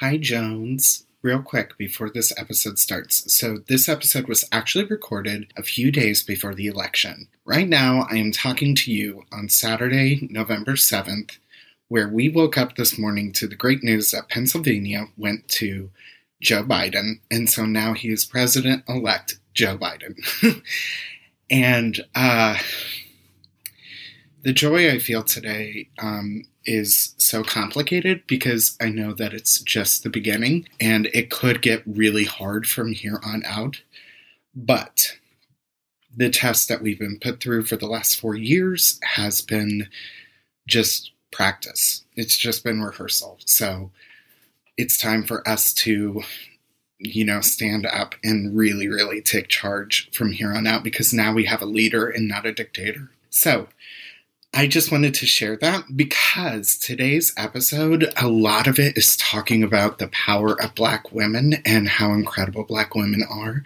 Hi, Jones. Real quick before this episode starts. So, this episode was actually recorded a few days before the election. Right now, I am talking to you on Saturday, November 7th, where we woke up this morning to the great news that Pennsylvania went to Joe Biden. And so now he is President elect Joe Biden. and uh, the joy I feel today um, is so complicated because I know that it's just the beginning and it could get really hard from here on out. But the test that we've been put through for the last four years has been just practice, it's just been rehearsal. So it's time for us to you know, stand up and really, really take charge from here on out because now we have a leader and not a dictator. So, I just wanted to share that because today's episode, a lot of it is talking about the power of Black women and how incredible Black women are,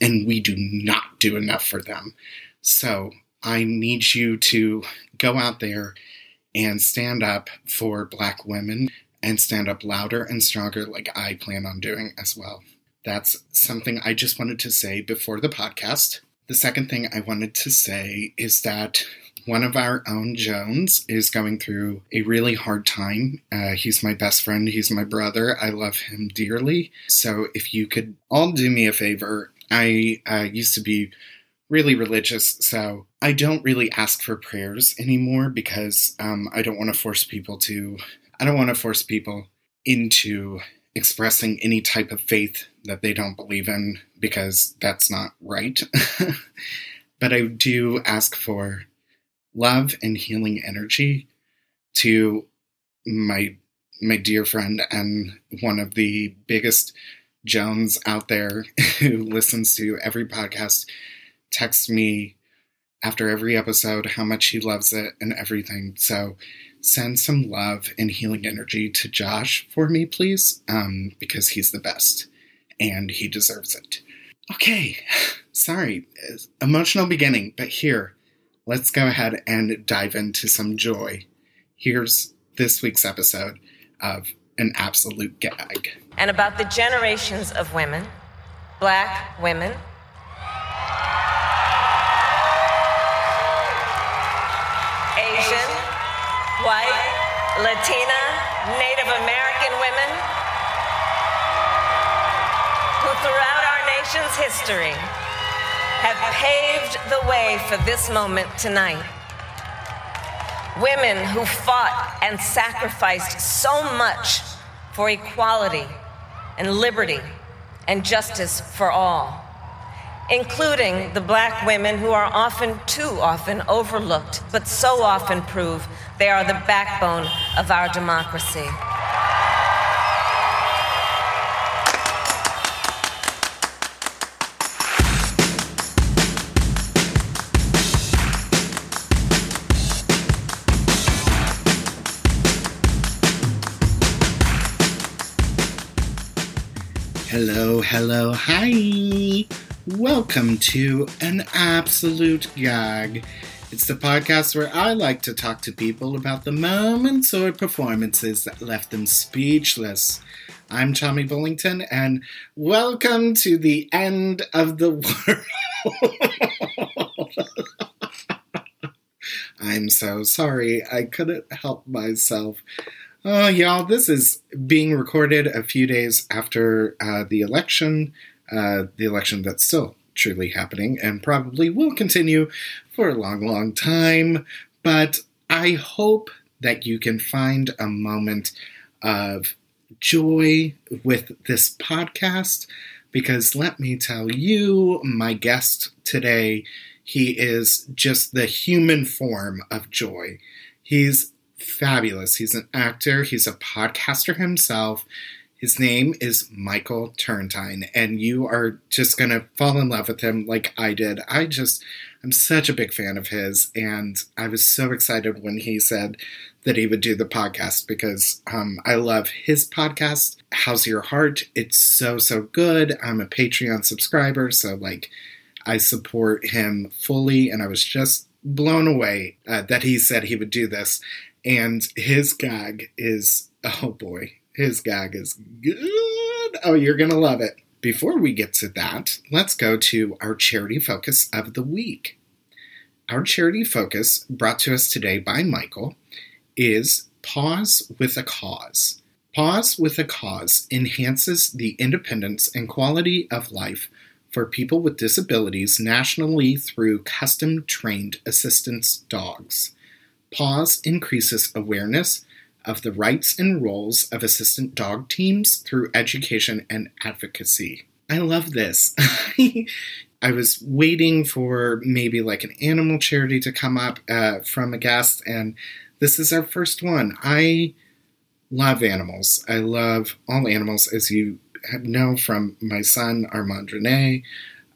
and we do not do enough for them. So I need you to go out there and stand up for Black women and stand up louder and stronger, like I plan on doing as well. That's something I just wanted to say before the podcast. The second thing I wanted to say is that one of our own Jones is going through a really hard time. Uh, he's my best friend. He's my brother. I love him dearly. So if you could all do me a favor, I uh, used to be really religious, so I don't really ask for prayers anymore because um, I don't want to force people to. I don't want to force people into expressing any type of faith that they don't believe in because that's not right. but I do ask for love and healing energy to my my dear friend and one of the biggest Jones out there who listens to every podcast texts me after every episode how much he loves it and everything. So send some love and healing energy to Josh for me, please, um, because he's the best and he deserves it. Okay, sorry, emotional beginning, but here, let's go ahead and dive into some joy. Here's this week's episode of An Absolute Gag. And about the generations of women, black women, Asian, white, Latina, Native American women, who throughout our nation's history have paved the way for this moment tonight. Women who fought and sacrificed so much for equality and liberty and justice for all, including the black women who are often, too often, overlooked, but so often prove they are the backbone of our democracy. Hello, hello, hi. Welcome to An Absolute Gag. It's the podcast where I like to talk to people about the moments or performances that left them speechless. I'm Tommy Bullington, and welcome to the end of the world. I'm so sorry. I couldn't help myself. Oh, y'all, this is being recorded a few days after uh, the election, uh, the election that's still truly happening and probably will continue for a long, long time. But I hope that you can find a moment of joy with this podcast because let me tell you, my guest today, he is just the human form of joy. He's fabulous. He's an actor, he's a podcaster himself. His name is Michael Turrentine, and you are just going to fall in love with him like I did. I just, I'm such a big fan of his, and I was so excited when he said that he would do the podcast because um, I love his podcast, How's Your Heart? It's so, so good. I'm a Patreon subscriber, so like, I support him fully, and I was just blown away uh, that he said he would do this. And his gag is, oh boy, His gag is good. Oh, you're going to love it. Before we get to that, let's go to our charity focus of the week. Our charity focus, brought to us today by Michael, is Paws with a Cause. Paws with a Cause enhances the independence and quality of life for people with disabilities nationally through custom trained assistance dogs. Paws increases awareness of the rights and roles of assistant dog teams through education and advocacy. I love this. I was waiting for maybe like an animal charity to come up uh, from a guest, and this is our first one. I love animals. I love all animals, as you have know from my son Armand Rene.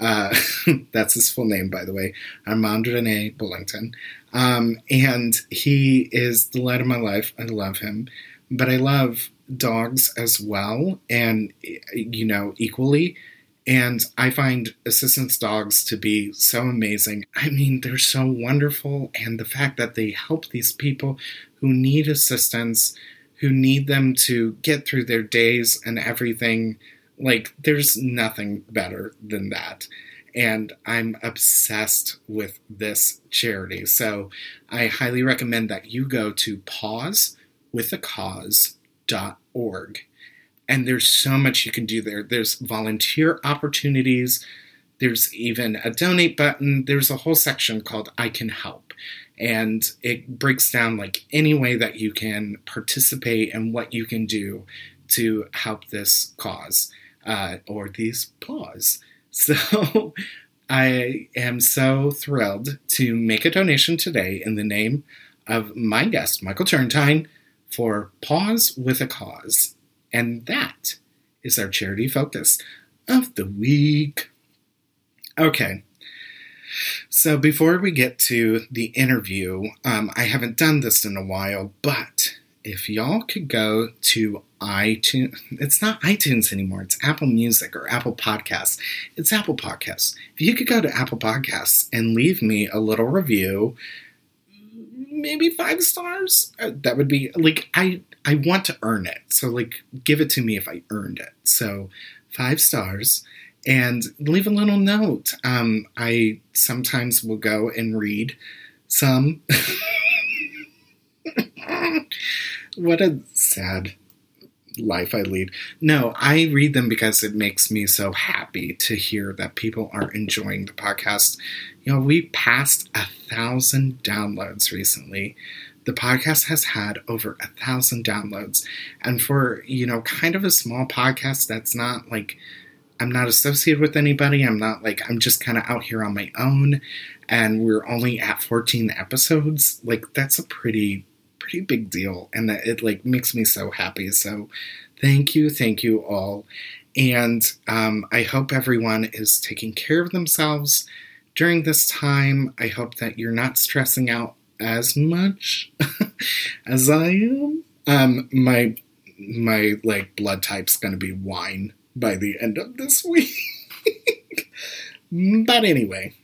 Uh, that's his full name, by the way, Armand Rene Bullington. Um, and he is the light of my life. I love him, but I love dogs as well, and you know equally. And I find assistance dogs to be so amazing. I mean, they're so wonderful, and the fact that they help these people who need assistance, who need them to get through their days and everything, like, there's nothing better than that. And I'm obsessed with this charity. So I highly recommend that you go to pawswithacause.org and there's so much you can do there. There's volunteer opportunities. There's even a donate button. There's a whole section called I Can Help. And it breaks down like any way that you can participate and what you can do to help this cause uh, or these paws. So I am so thrilled to make a donation today in the name of my guest, Michael Turrentine, for Paws with a Cause. And that is our charity focus of the week. Okay. So before we get to the interview, um, I haven't done this in a while, but if y'all could go to iTunes, it's not iTunes anymore, it's Apple Music or Apple Podcasts. It's Apple Podcasts. If you could go to Apple Podcasts and leave me a little review, maybe five stars, uh, that would be like, I I want to earn it. So like give it to me if I earned it. So five stars and leave a little note. Um, I sometimes will go and read some. what a sad life I lead. No, I read them because it makes me so happy to hear that people are enjoying the podcast. You know, we passed a thousand downloads recently the podcast has had over a thousand downloads. And for, you know, kind of a small podcast that's not like, I'm not associated with anybody. I'm not like, I'm just kind of out here on my own. And we're only at 14 episodes. Like, that's a pretty, pretty big deal. And that it like makes me so happy. So thank you. Thank you all. And um, I hope everyone is taking care of themselves during this time. I hope that you're not stressing out as much as I am. Um, my my like blood type's gonna be wine by the end of this week. but anyway,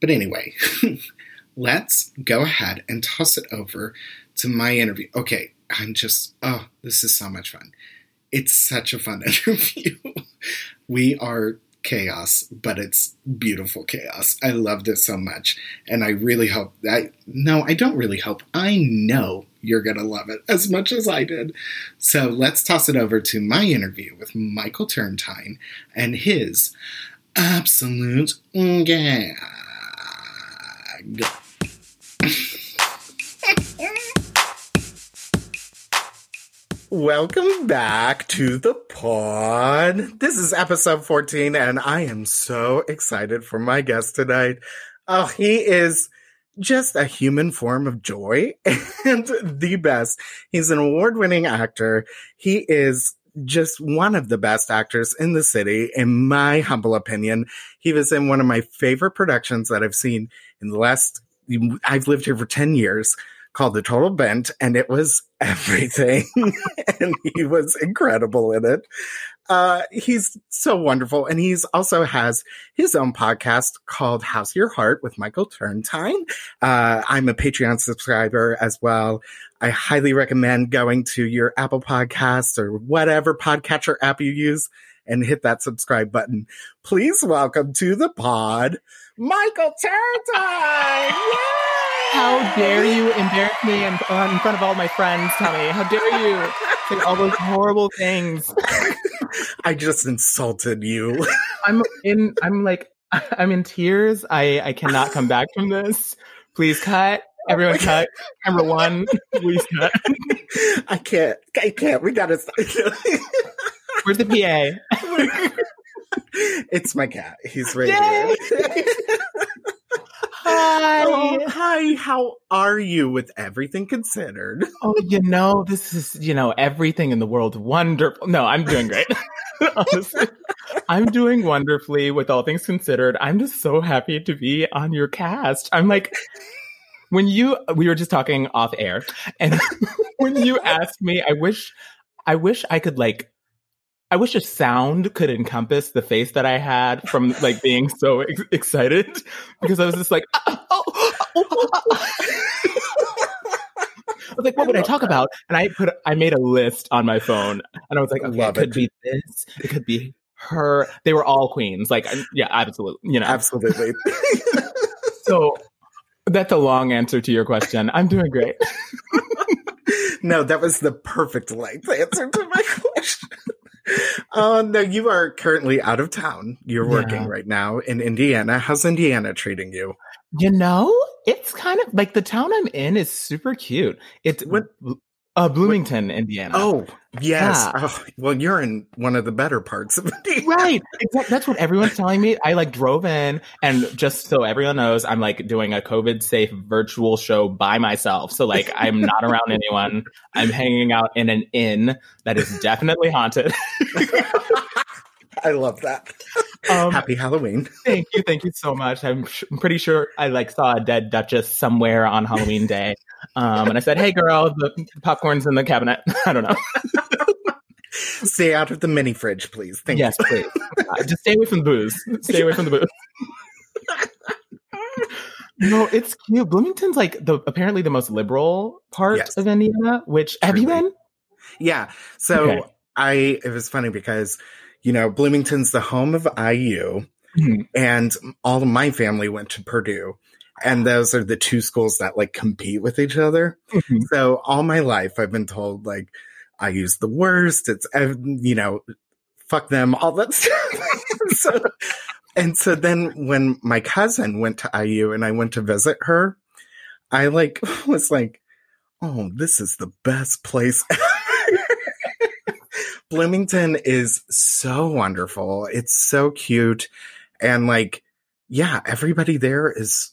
but anyway, let's go ahead and toss it over to my interview. Okay, I'm just oh, this is so much fun. It's such a fun interview. we are chaos, but it's beautiful chaos. I loved it so much. And I really hope that, no, I don't really hope. I know you're going to love it as much as I did. So let's toss it over to my interview with Michael Turrentine and his absolute gag. Welcome back to the pod. This is episode 14, and I am so excited for my guest tonight. Oh, he is just a human form of joy and the best. He's an award winning actor. He is just one of the best actors in the city, in my humble opinion. He was in one of my favorite productions that I've seen in the last, I've lived here for 10 years called The Total Bent, and it was everything. and he was incredible in it. Uh, he's so wonderful. And he's also has his own podcast called How's Your Heart with Michael Turrentine. Uh, I'm a Patreon subscriber as well. I highly recommend going to your Apple podcast or whatever podcatcher app you use and hit that subscribe button. Please welcome to the pod, Michael Turrentine! How dare you embarrass me in, in front of all my friends, Tommy? How dare you say all those horrible things? I just insulted you. I'm in. I'm like. I'm in tears. I I cannot come back from this. Please cut. Everyone oh cut. Number one, please cut. I can't. I can't. We gotta. Stop. Where's the PA? it's my cat. He's right here. Hi. Oh Hi. How are you with everything considered? Oh, you know, this is, you know, everything in the world wonderful. No, I'm doing great. Honestly, I'm doing wonderfully with all things considered. I'm just so happy to be on your cast. I'm like, when you, we were just talking off air, and when you asked me, I wish, I wish I could like I wish a sound could encompass the face that I had from like being so ex- excited because I was just like, oh, I was like, what would I talk about? And I put, I made a list on my phone, and I was like, okay, Love it could it. be this, it could be her. They were all queens, like, yeah, absolutely, you know, absolutely. so that's a long answer to your question. I'm doing great. no, that was the perfect length answer to my question. Oh, no, you are currently out of town. You're yeah. working right now in Indiana. How's Indiana treating you? You know, it's kind of like the town I'm in is super cute. It's what uh, Bloomington, what? Indiana. Oh, yes. Yeah. Oh, well, you're in one of the better parts of Indiana. Right. Exactly. That's what everyone's telling me. I like drove in and just so everyone knows, I'm like doing a COVID safe virtual show by myself. So like I'm not around anyone. I'm hanging out in an inn that is definitely haunted. I love that. Um, Happy Halloween. thank you. Thank you so much. I'm, sh- I'm, pretty sure I like saw a dead Duchess somewhere on Halloween day. Um, and I said, Hey girl, the popcorn's in the cabinet. I don't know. stay out of the mini fridge, please. Thank yes, you. please. Uh, just stay away from the booze. Stay away from the booze. no, it's cute. Bloomington's like the apparently the most liberal part yes. of Indiana, which Truly. have you been? Yeah. So okay. I it was funny because you know, Bloomington's the home of IU, mm-hmm. and all of my family went to Purdue. And those are the two schools that like compete with each other. Mm-hmm. So all my life, I've been told like IU's the worst. It's you know, fuck them, all that stuff. so, and so then when my cousin went to IU and I went to visit her, I like was like, oh, this is the best place Bloomington is so wonderful. It's so cute. And like, yeah, everybody there is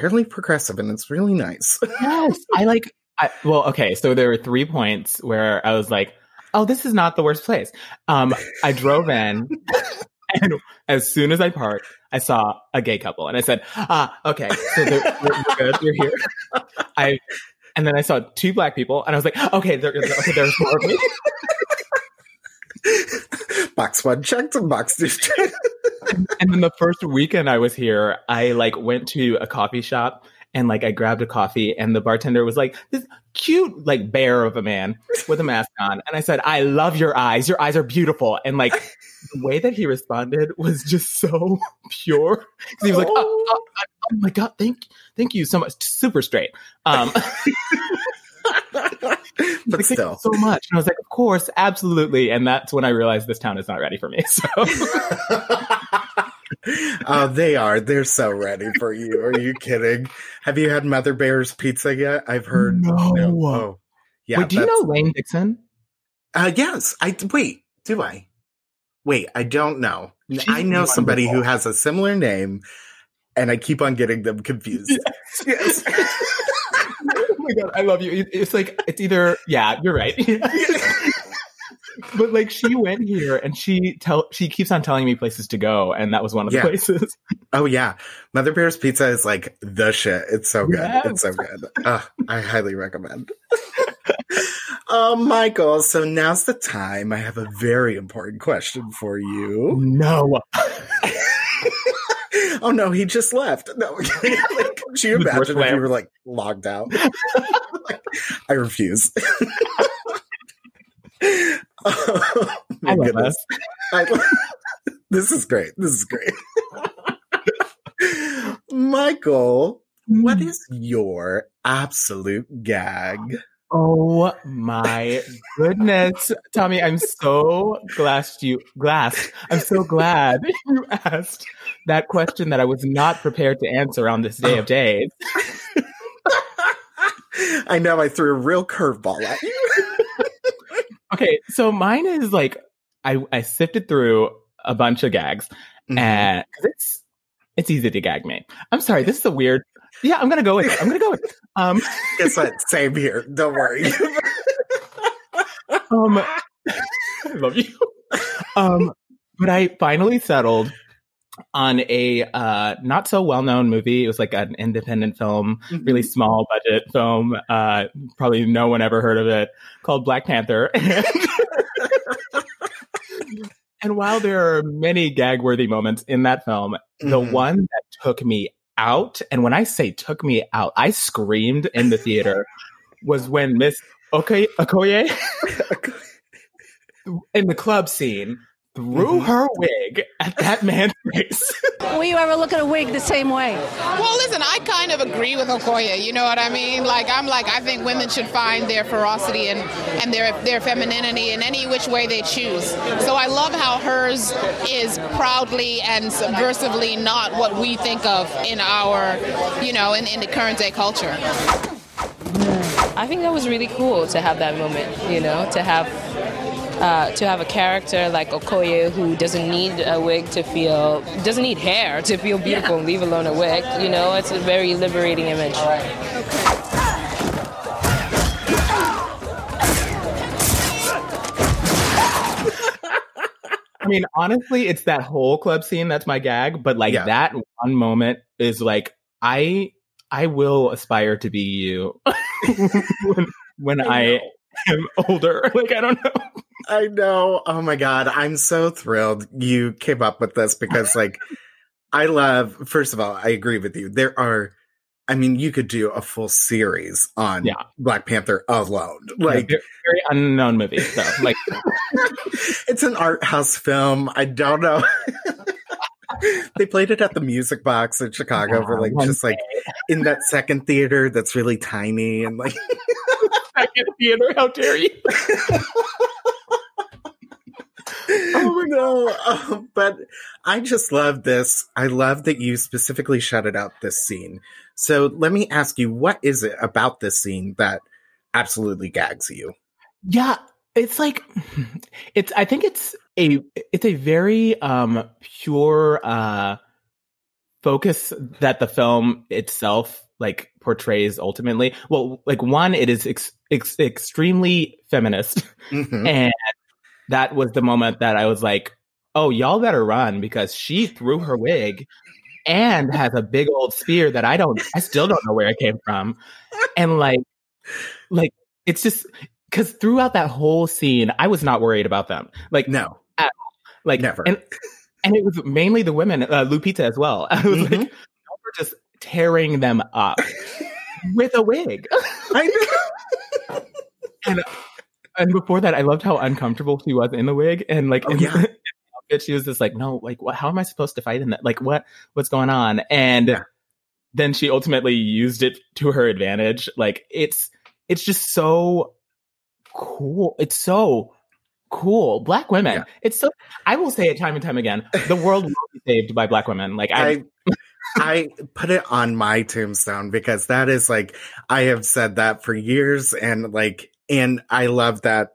fairly progressive and it's really nice. yes. I like, I, well, okay. So there were three points where I was like, oh, this is not the worst place. Um, I drove in and as soon as I parked, I saw a gay couple and I said, ah, okay. So they're, good. You're here. I, and then I saw two black people and I was like, okay, there, okay, there's more of me. box one checked and box two checked. And then the first weekend I was here, I like went to a coffee shop and like I grabbed a coffee and the bartender was like this cute like bear of a man with a mask on. And I said I love your eyes. Your eyes are beautiful. And like the way that he responded was just so pure. He was like oh, oh, oh, oh, my god thank thank you so much. Super straight. Um but still, so much. And I was like, of course, absolutely. And that's when I realized this town is not ready for me. So. oh, they are. They're so ready for you. Are you kidding? Have you had Mother Bear's pizza yet? I've heard. No. no. Oh, yeah. Wait, do you know Lane Dixon? Uh, yes. I wait. Do I? Wait, I don't know. She's I know wonderful. somebody who has a similar name, and I keep on getting them confused. Yes. yes my god, I love you. It's like it's either yeah, you're right. but like she went here and she tell she keeps on telling me places to go, and that was one of the yeah. places. Oh yeah, Mother Bear's Pizza is like the shit. It's so good. Yes. It's so good. Uh, I highly recommend. Oh, Michael, so now's the time. I have a very important question for you. No. oh no, he just left. No, could you imagine if you were like logged out? I refuse. oh, I love us. I, this is great. This is great. Michael, what Hmm. your absolute gag? Oh my goodness, Tommy! I'm so glassed you glassed. I'm so glad you asked that question that I was not prepared to answer on this day of days. I know I threw a real curveball at you. Okay, so mine is like I I sifted through a bunch of gags, Mhm. and it's it's easy to gag me. I'm sorry, this is a weird. Yeah, I'm gonna go with it. I'm gonna go with it. Um, Guess what? Same here. Don't worry. um, I love you. Um, but I finally settled on a uh, not so well known movie. It was like an independent film, really small budget film. Uh, probably no one ever heard of it. Called Black Panther. and while there are many gag worthy moments in that film, the Mhm. one that took me out, and when I say took me out, I screamed in the theater, was when Miss Okay Okoye in the club scene threw Mhm. her wig at that man's face. Will you ever look at a wig the same way? Well, listen, I kind of agree with Okoye. You know what I mean? Like, I'm like, I think women should find their ferocity and, and their their femininity in any which way they choose. So I love how hers is proudly and subversively not what we think of in our, you know, in, in the current day culture. I think that was really cool to have that moment, you know, to have uh, to have a character like Okoye who doesn't need a wig to feel, doesn't need hair to feel beautiful, leave alone a wig. You know, it's a very liberating image. I mean, honestly, it's that whole club scene that's my gag, but like Yeah. that one moment is like I I will aspire to be you when, when I, am older. Like I don't know. I know. Oh my god, I'm so thrilled you came up with this because like I love first of all, I agree with you. There are I mean, you could do a full series on Yeah. Black Panther alone. Like very, very unknown movie. So like it's an art house film. I don't know. they played it at the Music Box in Chicago for like just like in that second theater that's really tiny and like second theater, how dare you? oh no. Um, but i just love this. I love that you specifically shouted out this scene. So let me ask you what is it about this scene that absolutely gags you? Yeah, it's like it's I think it's a it's a very um pure uh focus that the film itself like portrays ultimately. Well, like one it is ex- ex- extremely feminist Mhm. and that was the moment that I was like, "Oh, y'all better run because she threw her wig and has a big old spear that I don't I still don't know where it came from." And like like it's just cuz throughout that whole scene, I was not worried about them. Like no like never. And and it was mainly the women, uh, Lupita as well. I was Mhm. like, y'all were just tearing them up with a wig. And and before that, I loved how uncomfortable she was in the wig, and like Oh, yeah. she was just like, "No, like, what? How am I supposed to fight in that? Like, what? What's going on?" And Yeah. then she ultimately used it to her advantage. Like, it's it's just so cool. It's so cool. Black women. Yeah. It's so. I will say it time and time again. The world will be saved by black women. Like, I, I I put it on my tombstone because that is like I have said that for years and like and I love that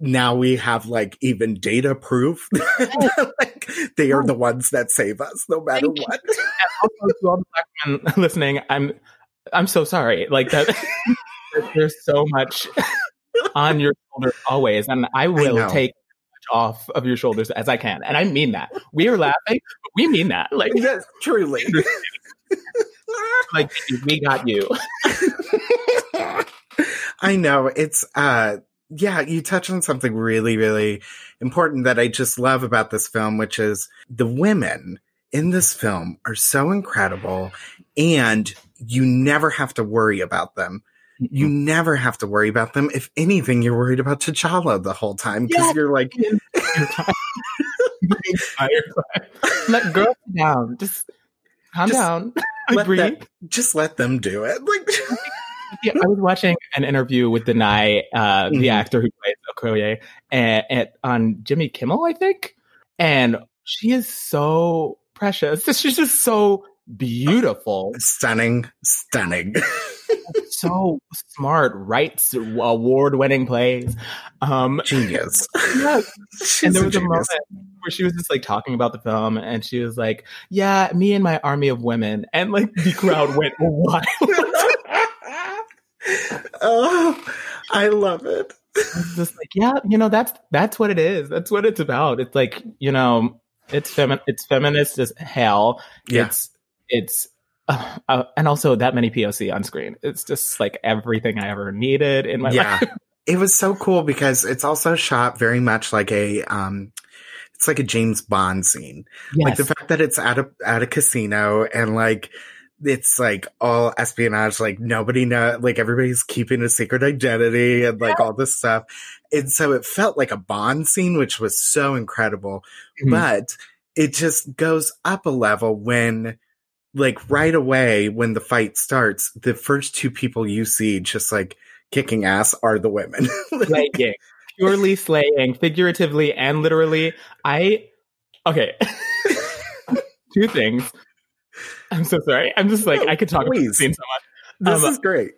now we have like even data proof that, like they are the ones that save us no matter what. also to all the black men listening, I'm I'm so sorry. Like that there's so much on your shoulders always, and I will know. take off of your shoulders as I can. And I mean that. We are laughing, but we mean that. Like yes, truly. like we got you. I know it's uh yeah, you touch on something really, really important that I just love about this film, which is the women in this film are so incredible and you never have to worry about them. You never have to worry about them. If anything, you're worried about T'Challa the whole time because Yeah. you're like, Let girl down. Just calm Just down. let Breathe. that- just let them do it. Like, Yeah, I was watching an interview with Danai, uh, the Mhm. actor who plays Okoye, and, and on Jimmy Kimmel, I think, and she is so precious. She's just so beautiful, stunning, stunning. so smart, writes award-winning plays. Um, Genius. yeah, and there was a genius. moment where she was just like talking about the film, and she was like, "Yeah, me and my army of women," and like the crowd went wild. oh, I love it. Just like, yeah, you know, that's that's what it is. That's what it's about. It's like, you know, it's femi- it's feminist as hell. Yeah. It's it's uh, uh, and also that many POC on screen. It's just like everything I ever needed in my Yeah. life. It was so cool because it's also shot very much like a um it's like a James Bond scene. Like the fact that it's at a at a casino and like it's like all espionage, like nobody know like everybody's keeping a secret identity and like all this stuff. And so it felt like a Bond scene, which was so incredible. Mhm. But it just goes up a level when like right away when the fight starts, the first two people you see just like kicking ass are the women. slaying, purely slaying, figuratively and literally. I okay. Two things. I'm so sorry. I'm just like I could talk about Please. this scene so much. this Um, is great.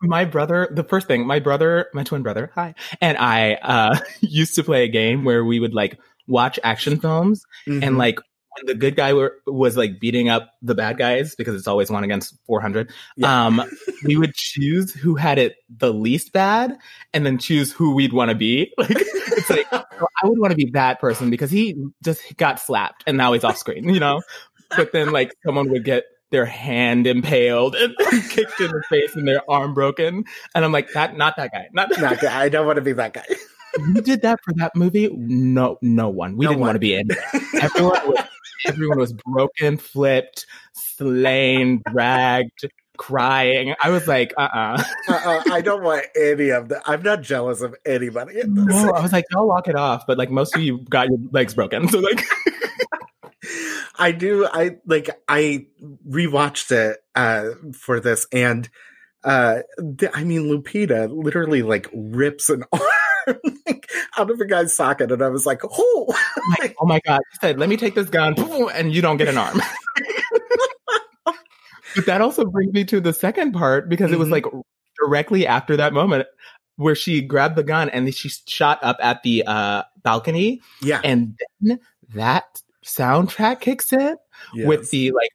my brother the first thing my brother my twin brother hi and i uh used to play a game where we would like watch action films Mhm. and like the good guy were, was like beating up the bad guys because it's always one against 400 Yeah. um we would choose who had it the least bad and then choose who we'd want to be like it's like i would want to be that person because he just got slapped and now he's off screen you know but then like someone would get their hand impaled and kicked in the face and their arm broken and i'm like that not that guy not that Not good. I don't want to be that guy. you did that for that movie no no one we No didn't one. want to be in everyone was, everyone was broken flipped slain dragged crying i was like uh-uh Uh-uh, I don't want any of that. I'm not jealous of anybody. no i was like i'll walk it off but like most of you got your legs broken so like I do. I like. I rewatched it uh, for this, and uh, th- I mean, Lupita literally like rips an arm like, out of a guy's socket, and I was like, "Oh, like, oh my god He said let me take this gun and you don't get an arm but that also brings me to the second part because it was Mhm. like directly after that moment where she grabbed the gun and she shot up at the uh, balcony yeah." and then that soundtrack kicks in with the like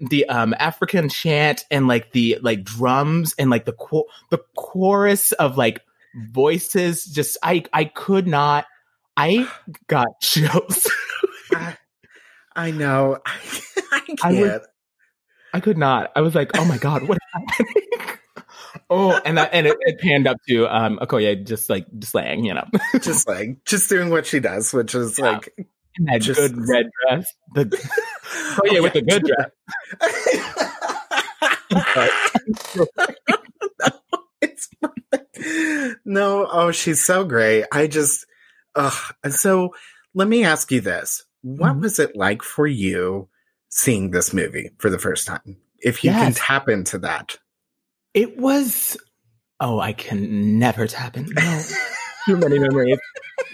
the um African chant and like the like drums and like the cho- the chorus of like voices just I I could not I got chills. I, I know. I, I I can't. was- I could not. I was like, "Oh my god, what is happening?" oh, and that and it, it panned up to um Okoye just like slaying, you know. just like just doing what she does, which is Yeah. like In that Just- good red dress. The Oh yeah, with the good dress. No, it's no, oh, she's so great. I just, ugh. So let me ask you this: What Mhm. was it like for you seeing this movie for the first time? If you can tap into that, It was. Oh, I can never tap into No, too many memories.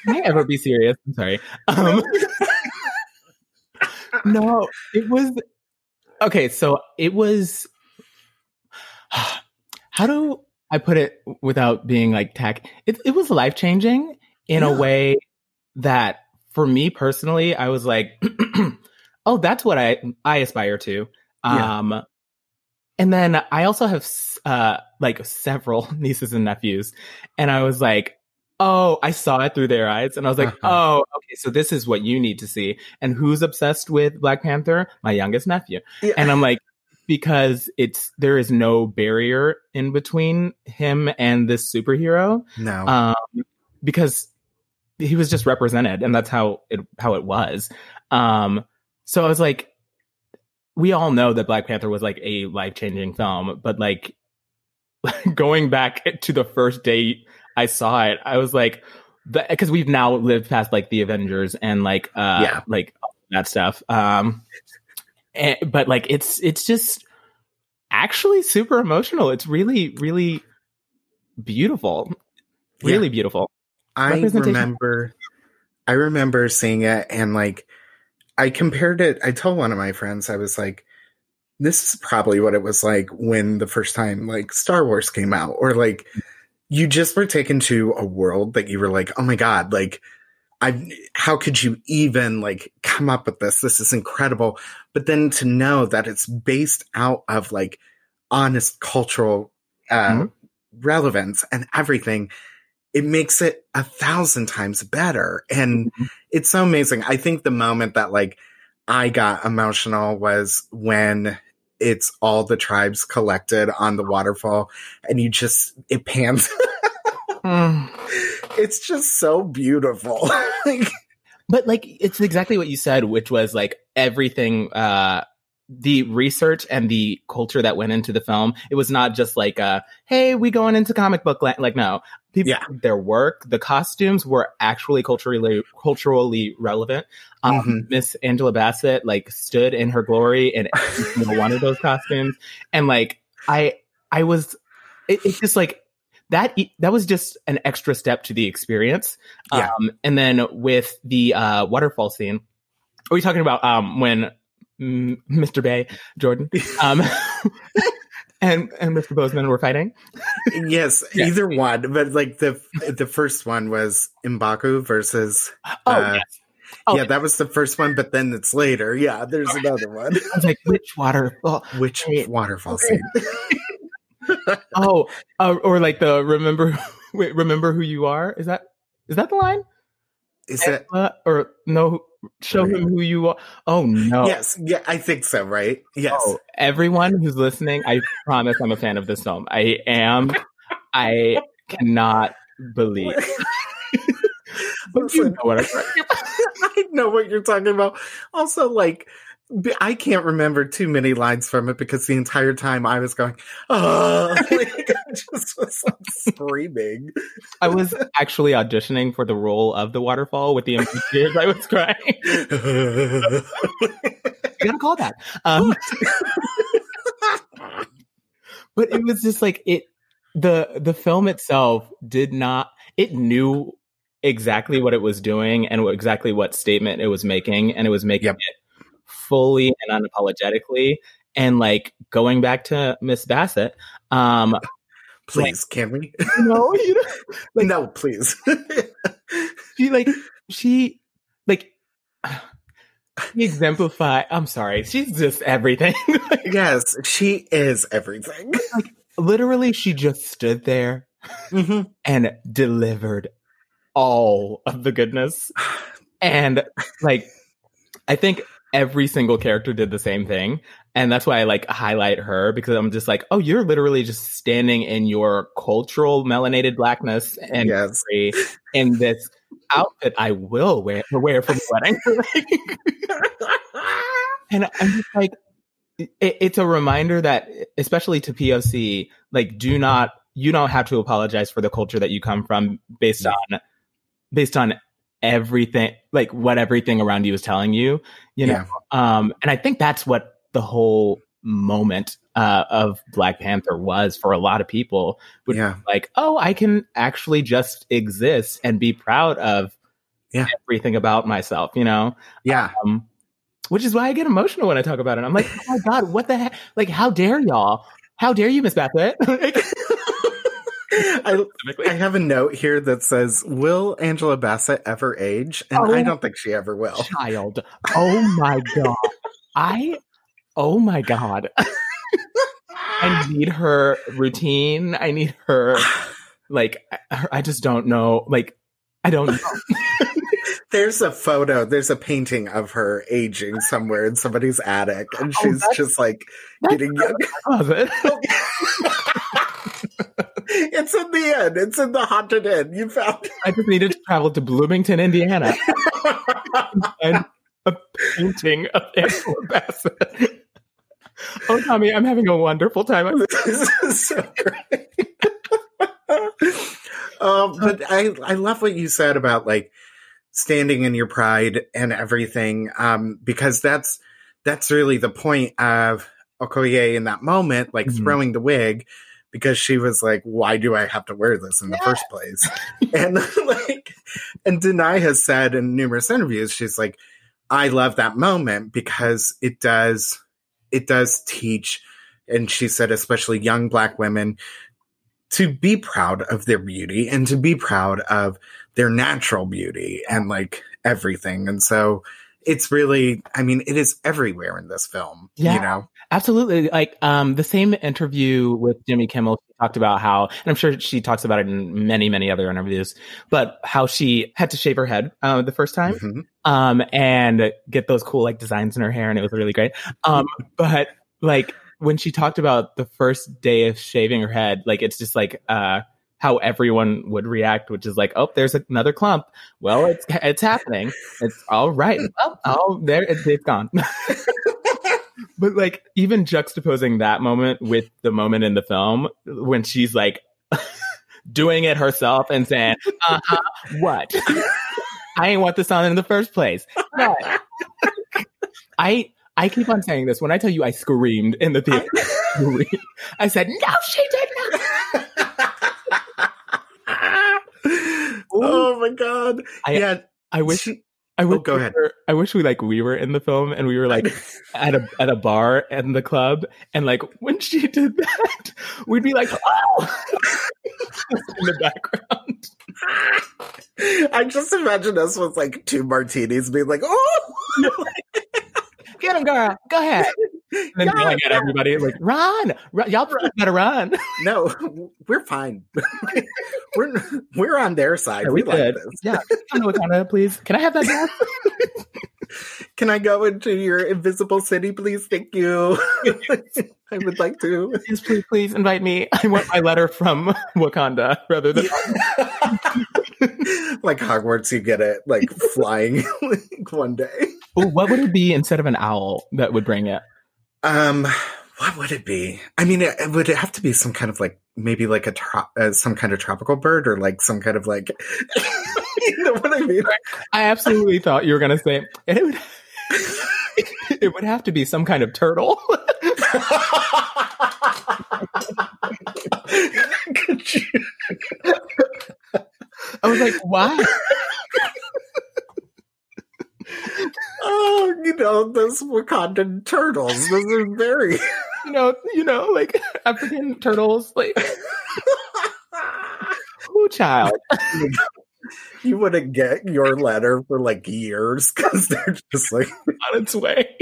Can I ever be serious? I'm sorry. Um, no, it was. Okay, so it was. How do I put it without being like tech. It, it was life changing in Yeah. a way that, for me personally, I was like, "Oh, that's what I I aspire to." Yeah. Um, and then I also have uh like several nieces and nephews, and I was like, oh, I saw it through their eyes, and I was like, Uh-huh. oh, okay, so this is what you need to see. And who's obsessed with Black Panther? My youngest nephew, Yeah. and I'm like. Because it's there is no barrier in between him and this superhero. no, Um, because he was just represented and that's how it how it was. Um so I was like we all know that Black Panther was like a life-changing film, but like going back to the first day I saw it, I was like because we've now lived past like the Avengers and like uh Yeah. like that stuff. Um and, but like it's it's just actually super emotional. It's really really beautiful. Really beautiful. I remember I remember seeing it and like I compared it I told one of my friends I was like this is probably what it was like when the first time like Star Wars came out or like you just were taken to a world that you were like oh my god like I how could you even like come up with this this is incredible but then to know that it's based out of like honest cultural uh Mhm. relevance and everything it makes it a thousand times better. And it's so amazing. I think the moment that like I got emotional was when it's all the tribes collected on the waterfall and you just, it pans. Mm. It's just so beautiful. like, But like it's exactly what you said, which was like everything uh the research and the culture that went into the film. It was not just like uh hey, we going into comic book land. like no. People Yeah. their work, the costumes were actually culturally culturally relevant. Um Mhm. Miss Angela Bassett like stood in her glory in every single one of those costumes. And like I I was it, it's just like that that was just an extra step to the experience. Yeah. Um, and then with the uh, waterfall scene, are we talking about um, when mm, Mr. B., Jordan, um, and and Mr. Bozeman were fighting? yes, Yeah. either one, but like the, the first one was Mbaku versus, Oh, Uh, yes. Oh, yeah, that was the first one, but then it's later. Yeah, there's another one. I was like, which waterfall? Which waterfall scene? Oh, uh, or like the remember, wait, remember who you are? Is that is that the line? Is that Uh, or no? Show him who you are. Oh no! Yes, yeah, I think so, right? Yes. Oh, everyone who's listening, I promise I'm a fan of this film. I am. I cannot believe. but you know what I'm talking about. I know what you're talking about. Also, like, I can't remember too many lines from it because the entire time I was going, oh, like, I just was like, screaming. I was actually auditioning for the role of the waterfall with the tears. I was crying. You gotta call that. Um, but it was just like it. The the film itself did not. It knew exactly what it was doing and what, exactly what statement it was making, and it was making Yep. it fully and unapologetically. And like going back to Miss Bassett, um, please, can we? no, you know, Like- no, please. she like she like she exemplify. I'm sorry, she's just everything. Like, yes, she is everything. literally, she just stood there Mhm. and delivered all of the goodness. And like, I think every single character did the same thing. And that's why I like highlight her because I'm just like, oh, you're literally just standing in your cultural melanated blackness and Yes. in this outfit I will wear wear for the wedding. and I'm just like, it, it's a reminder that, especially to POC, like, do not you don't have to apologize for the culture that you come from based on based on everything like what everything around you is telling you you know Yeah. um and i think that's what the whole moment uh of black panther was for a lot of people which Yeah. like oh i can actually just exist and be proud of Yeah. everything about myself you know Yeah. um which is why i get emotional when i talk about it i'm like oh my god what the heck like how dare y'all how dare you miss Like, I, I have a note here that says, Will Angela Bassett ever age? And Oh. I don't think she ever will. child oh my god i oh my god i need her routine i need her like I, I just don't know like i don't know There's a photo, there's a painting of her aging somewhere in somebody's attic, and Oh, she's that's- just like that's getting young. closet. It's in the inn. It's in the haunted inn. You found it. I just needed to travel to Bloomington, Indiana. and a painting of Angela Bassett. Oh, Tommy, I'm having a wonderful time. This is so great. um, but I, I love what you said about like standing in your pride and everything. Um, because that's that's really the point of Okoye in that moment, like Mhm. throwing the wig, because she was like, "Why do I have to wear this in the first place?" and like, and Danai has said in numerous interviews, she's like, "I love that moment because it does, it does teach." And she said, especially young Black women, to be proud of their beauty and to be proud of their natural beauty and like everything. And so it's really, I mean, it is everywhere in this film, Yeah. you know? Absolutely. Like um the same interview with Jimmy Kimmel, she talked about how and I'm sure she talks about it in many, many other interviews, but how she had to shave her head uh, the first time. Mhm. um and get those cool like designs in her hair and it was really great um but like when she talked about the first day of shaving her head like it's just like uh how everyone would react which is like oh there's another clump well it's it's happening it's all right oh, oh there it, it's gone but like even juxtaposing that moment with the moment in the film when she's like doing it herself and saying uh-huh what I ain't want this on in the first place. But I I keep on saying this. When I tell you I screamed in the theater, I said, No, she did not. oh my God. I- yeah. I wish she- I wish Oh, go we ahead. were- I wish we like we were in the film and we were like at a at a bar in the club and like when she did that, we'd be like, oh in the background. I just imagine us with like two martinis being like, oh, Get him, girl. Go ahead. And then yelling at everybody like, run, run. y'all better run. no, we're fine. we're we're on their side. Yeah, we we like did. this. Yeah. To Wakanda, please. Can I have that? Can I go into your invisible city, please? Thank you. I would like to. Please, please, please invite me. I want my letter from Wakanda rather than like Hogwarts, you get it like flying like one day. Ooh, what would it be instead of an owl that would bring it? Um, what would it be? I mean, it, it would have to be some kind of like maybe like a tro- uh, some kind of tropical bird or like some kind of like you know what I mean? I absolutely thought you were going to say it would. it would have to be some kind of turtle. Could you- I was like, why? Oh, you know those Wakandan turtles. Those are very. You know, you know, like African turtles, like who child? you wouldn't get your letter for like years because they're just like On its way.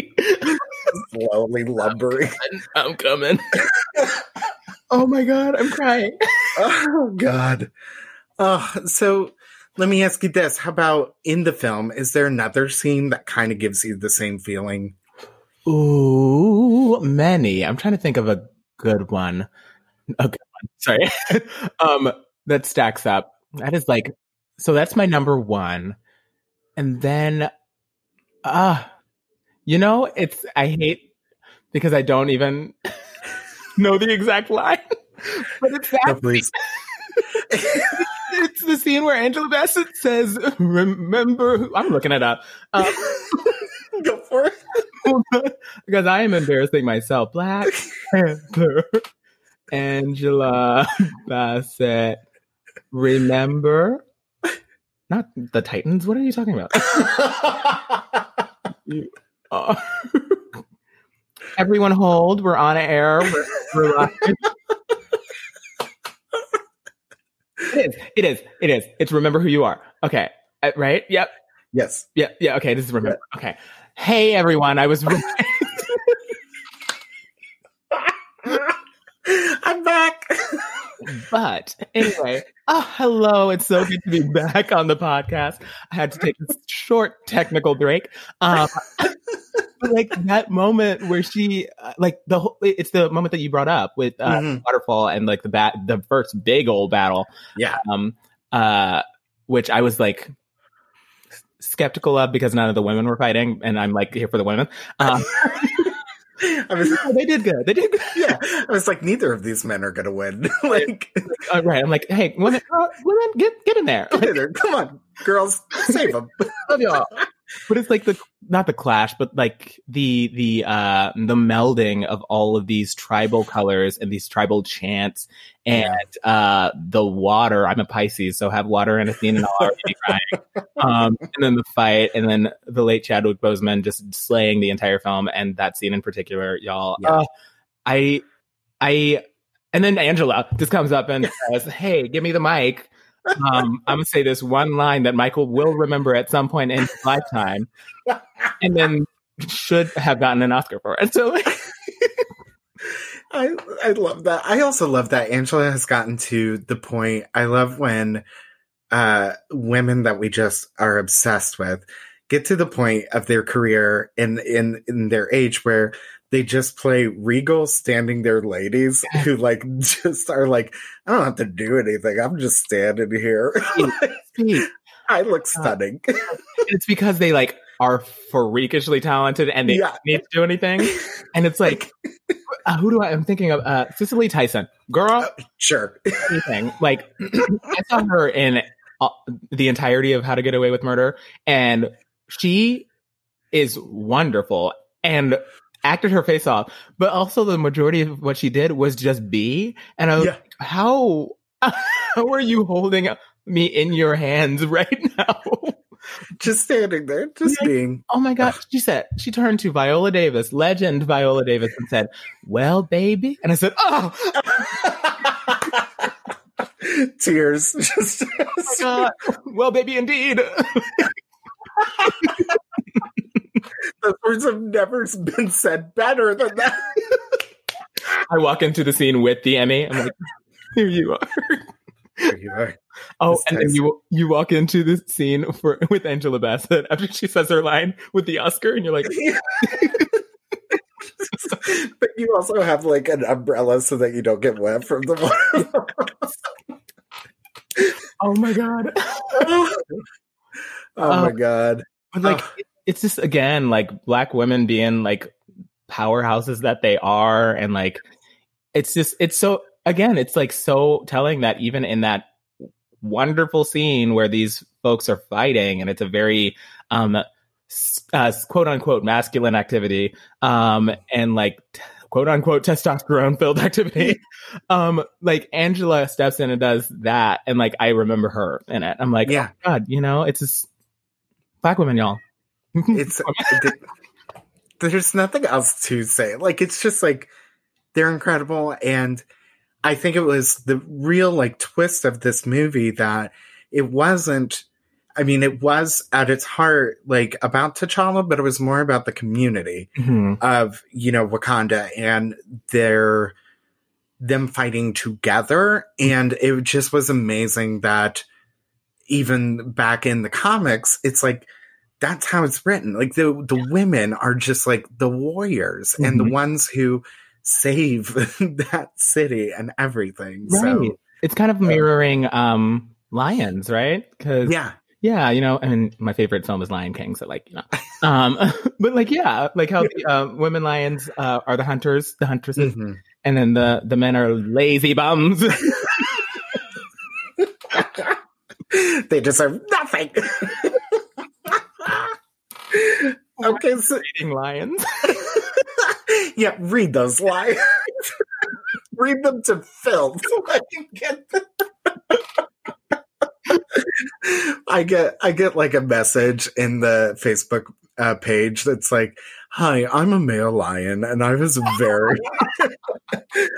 slowly lumbering. I'm coming. oh my god, I'm crying. Oh God. Uh, so let me ask you this: How about in the film? Is there another scene that kind of gives you the same feeling? Ooh, many. I'm trying to think of a good one. A good one. Sorry. um, that stacks up. That is like, so that's my number one. And then, ah, uh, you know, it's, I hate because I don't even know the exact line, but it's that. No. It's the scene where Angela Bassett says, "Remember." Who, I'm looking it up. Um, Go for it. because I am embarrassing myself. Black Panther, Angela Bassett. Remember? Not the Titans. What are you talking about? You- uh, everyone hold. We're on air. We're, we're live. It is. It is. It is. It's remember who you are. Okay. Uh, right? Yep. yes. Yeah. Yeah. Okay. This is remember. Okay. Hey everyone. I was. I'm back. but anyway. Oh, hello. It's so good to be back on the podcast. I had to take a short technical break. Um, like that moment where she, uh, like the whole, it's the moment that you brought up with uh, Mhm. waterfall and like the bat, the first big old battle. Yeah. Um, uh, which I was like skeptical of because none of the women were fighting, and I'm like here for the women. Um, I was, they did good. They did good. yeah, I was like, neither of these men are gonna win. like, Uh, right. I'm like, hey, women, uh, women, get get in there. get in there. come on, girls, save them. love y'all. But it's like the not the clash, but like the the uh the melding of all of these tribal colors and these tribal chants and uh the water. I'm a Pisces, so have water in a scene and I'll already be crying. Um and then the fight and then the late Chadwick Boseman just slaying the entire film and that scene in particular, y'all. Yeah. Uh, I I and then Angela just comes up and says, Hey, give me the mic. Um, I'm gonna say this one line that Michael will remember at some point in his lifetime, and then should have gotten an Oscar for it. So, I I love that. I also love that Angela has gotten to the point. I love when uh women that we just are obsessed with get to the point of their career in in in their age where they just play regal standing there ladies who like just are like I don't have to do anything. I'm just standing here. I look stunning. it's because they like are freakishly talented and they Yeah. don't need to do anything. And it's like, uh, who do I? I'm thinking of uh, Cicely Tyson, girl. sure. anything. Like I saw her in uh, the entirety of How to Get Away with Murder, and she is wonderful and acted her face off. But also, the majority of what she did was just be. And I was Yeah. like, how how are you holding me in your hands right now? Just standing there, just being Oh my god, she said she turned to Viola Davis, legend Viola Davis, and said, Well, baby. And I said, Oh tears. Oh just god, well, baby, indeed. those words have never been said better than that. I walk into the scene with the Emmy. I'm like, here you are. There you are. Oh, This and then you you walk into the scene for with Angela Bassett after she says her line with the Oscar, and you're like, but you also have like an umbrella so that you don't get wet from the water. oh my god. oh my oh. god. But like, Ugh. It- it's just again like black women being like powerhouses that they are, and like, it's just it's so again, it's like so telling that even in that wonderful scene where these folks are fighting, and it's a very um uh, quote unquote masculine activity, um, and like t- quote unquote testosterone filled activity. um, like Angela steps in and does that, and like I remember her in it. I'm like, Yeah. oh God, you know, it's just black women, y'all. It's there's nothing else to say. Like it's just like they're incredible and I think it was the real like twist of this movie that it wasn't I mean it was at its heart like about T'Challa but it was more about the community Mhm. of you know Wakanda and their them fighting together and it just was amazing that even back in the comics it's like that's how it's written like the the women are just like the warriors and the Mhm. ones who save that city and everything Right. so It's kind of mirroring um lions, right? Because yeah Yeah, you know, I mean, my favorite film is Lion King, so like, you know, um, but like, yeah, like how the uh, women lions uh, are the hunters, the huntresses, Mhm. and then the the men are lazy bums. they deserve nothing okay so Eating lions. yeah, read those lions. read them to filth. I get them. I get I get like a message in the Facebook uh, page that's like, "Hi, I'm a male lion," and I was very, I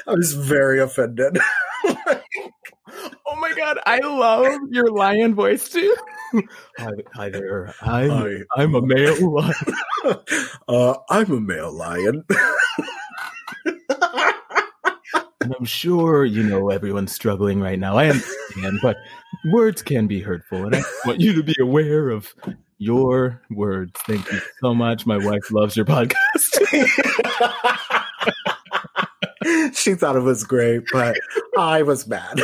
was very offended. oh my god, I love your lion voice too. hi, hi there, I'm Hi. I'm a male lion. uh, I'm a male lion. And I'm sure you know everyone's struggling right now. I understand, but words can be hurtful, and I want you to be aware of Your words. Thank you so much. My wife loves your podcast. she thought it was great, but I was mad.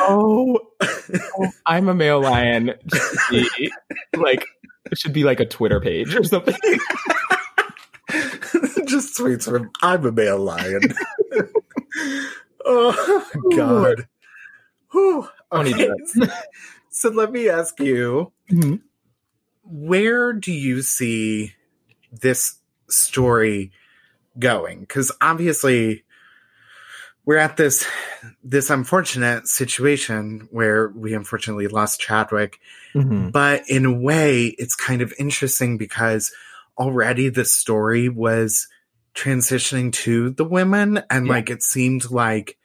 oh, oh, I'm a male lion. Should be, like it should be like a Twitter page or something. Just tweets from I'm a male lion. oh God. Whew. Okay. so let me ask you, mm-hmm. where do you see this story going? Because obviously we're at this this unfortunate situation where we unfortunately lost Chadwick. Mm-hmm. But in a way, it's kind of interesting because already the story was transitioning to the women and yeah. like it seemed like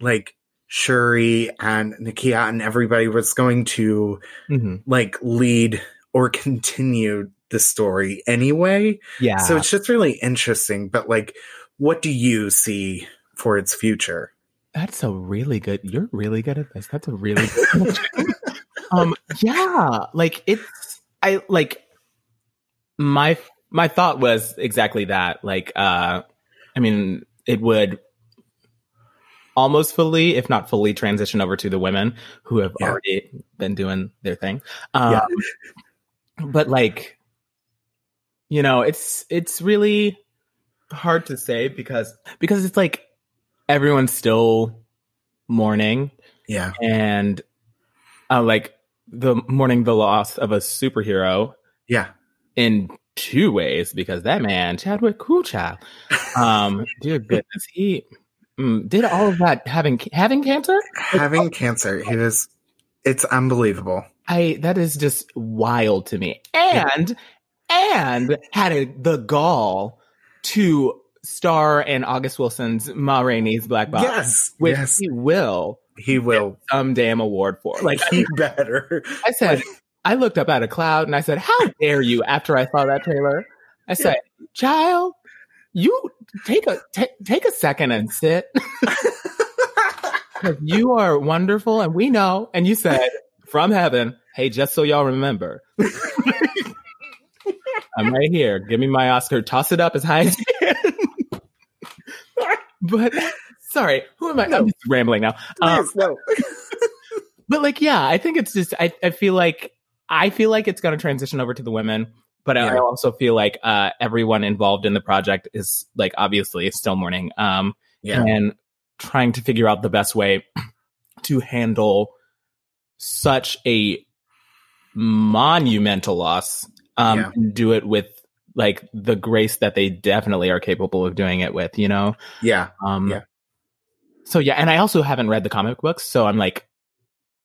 like Shuri and Nakia and everybody was going to mm-hmm. like lead or continue the story anyway. Yeah. So it's just really interesting. But like, what do you see for its future? That's a really good. You're really good at this. That's a really good. um. Yeah. Like it's. I like. My my thought was exactly that. Like. Uh. I mean, it would almost fully, if not fully, transition over to the women who have yeah. already been doing their thing. Um, yeah. But like, you know, it's it's really hard to say because because it's like everyone's still mourning. Yeah. And uh, like the mourning the loss of a superhero. Yeah. In two ways, because that man, Chadwick Kucha, um, dear goodness, he mm, did all of that having having cancer? Having cancer. He was it's unbelievable. I that is just wild to me. And yeah. and had a, the gall to star in August Wilson's Ma Rainey's Black Box. Yes, which yes. he will. He will some damn award for. Like he better. I said, I looked up at a cloud and I said, "How dare you?" After I saw that trailer, I said, yeah. "Child, you take a t- take a second and sit." Because you are wonderful, and we know. And you said from heaven, "Hey, just so y'all remember." I'm right here. Give me my Oscar. Toss it up as high as you can. But sorry, who am I? No. I'm just rambling now. Please, um, no. but like, yeah, I think it's just. I, I feel like I feel like it's going to transition over to the women. But yeah. I also feel like uh, everyone involved in the project is like obviously still mourning, um, yeah. and trying to figure out the best way to handle such a monumental loss um, yeah. and do it with like the grace that they definitely are capable of doing it with, you know? Yeah. Um, yeah. So yeah, and I also haven't read the comic books, so I'm like,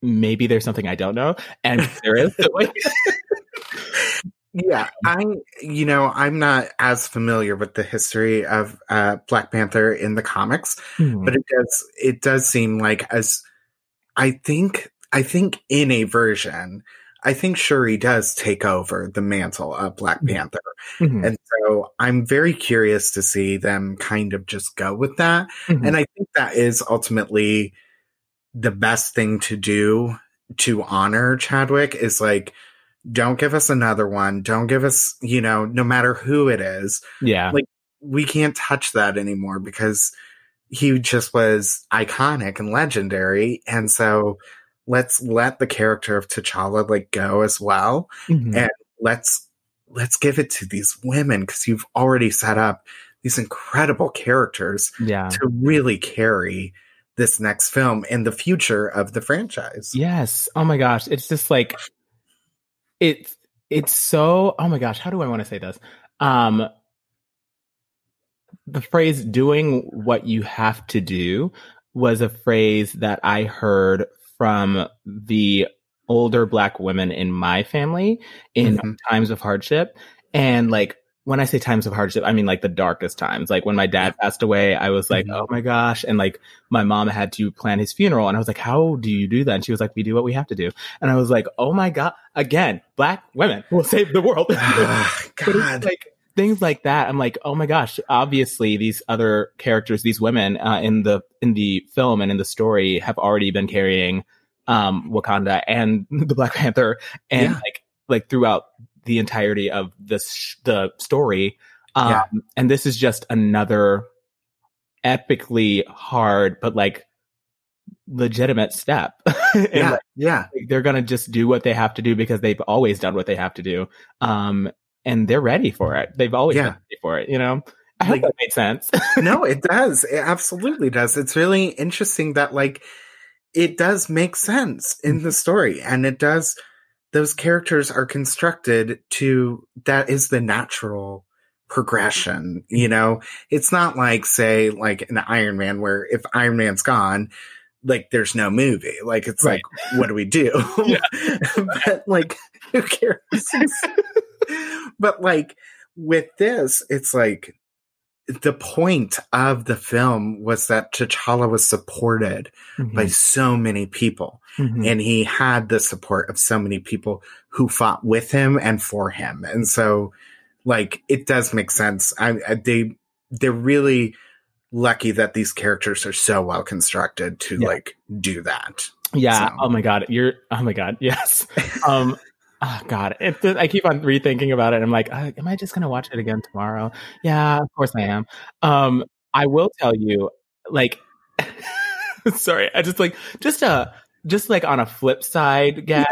maybe there's something I don't know, and there is. yeah, I, you know, I'm not as familiar with the history of uh, Black Panther in the comics, mm-hmm. but it does, it does seem like as I think, I think in a version I think Shuri does take over the mantle of Black mm-hmm. Panther. Mm-hmm. And so I'm very curious to see them kind of just go with that. Mm-hmm. And I think that is ultimately the best thing to do to honor Chadwick is like, don't give us another one. Don't give us, you know, no matter who it is. Yeah. Like we can't touch that anymore because he just was iconic and legendary. And so let's let the character of T'Challa like go as well, mm-hmm. and let's let's give it to these women because you've already set up these incredible characters yeah. to really carry this next film and the future of the franchise. Yes. Oh my gosh, it's just like it's it's so oh my gosh, how do I want to say this? Um the phrase doing what you have to do was a phrase that I heard from the older black women in my family in mm-hmm. times of hardship. And like when I say times of hardship, I mean like the darkest times. Like when my dad passed away, I was like, mm-hmm. oh my gosh. And like my mom had to plan his funeral. And I was like, how do you do that? And she was like, we do what we have to do. And I was like, oh my God. Again, black women will save the world. oh, God. like things like that. I'm like, oh my gosh, obviously these other characters, these women uh, in the in the film and in the story have already been carrying um, Wakanda and the Black Panther, and Yeah. like like throughout the entirety of this the story. Um, Yeah. and this is just another epically hard, but like legitimate step. yeah, like, yeah. they're gonna just do what they have to do because they've always done what they have to do. Um, and they're ready for it. They've always Yeah. been ready for it. You know, I hope that made sense. no, it does. It absolutely does. It's really interesting that like it does make sense in the mm-hmm. story and it does those characters are constructed to that is the natural progression, you know? It's not like say like an Iron Man where if Iron Man's gone, like there's no movie. Like it's Right. like what do we do? but like who cares? But like with this, it's like the point of the film was that T'Challa was supported by Mhm. so many people Mhm. and he had the support of so many people who fought with him and for him. And so like it does make sense. I, I they they're really lucky that these characters are so well constructed to Yeah. like do that. Yeah. So- Oh my god. You're. Oh my god. Yes. Um. Oh god. It, I keep on rethinking about it. I'm like, uh, am I just gonna watch it again tomorrow? Yeah. Of course I am. Um. I will tell you, like, sorry. I just like just uh just like on a flip side gag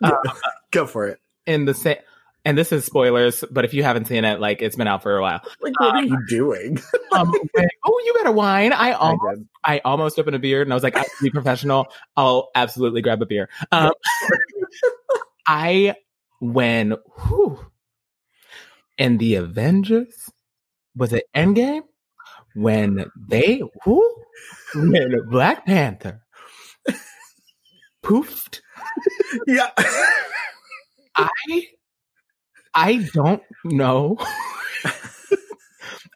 Go for it. in the same. And this is spoilers, but if you haven't seen it, like it's been out for a while. Like what are you doing? Um, when- oh, you better wine. I I almost did. I almost opened a beer and I was like, I to be professional. I'll absolutely grab a beer. Um, I, when, whew, in the Avengers, was it Endgame? When they, whew, when Black Panther poofed, yeah. I, I don't know.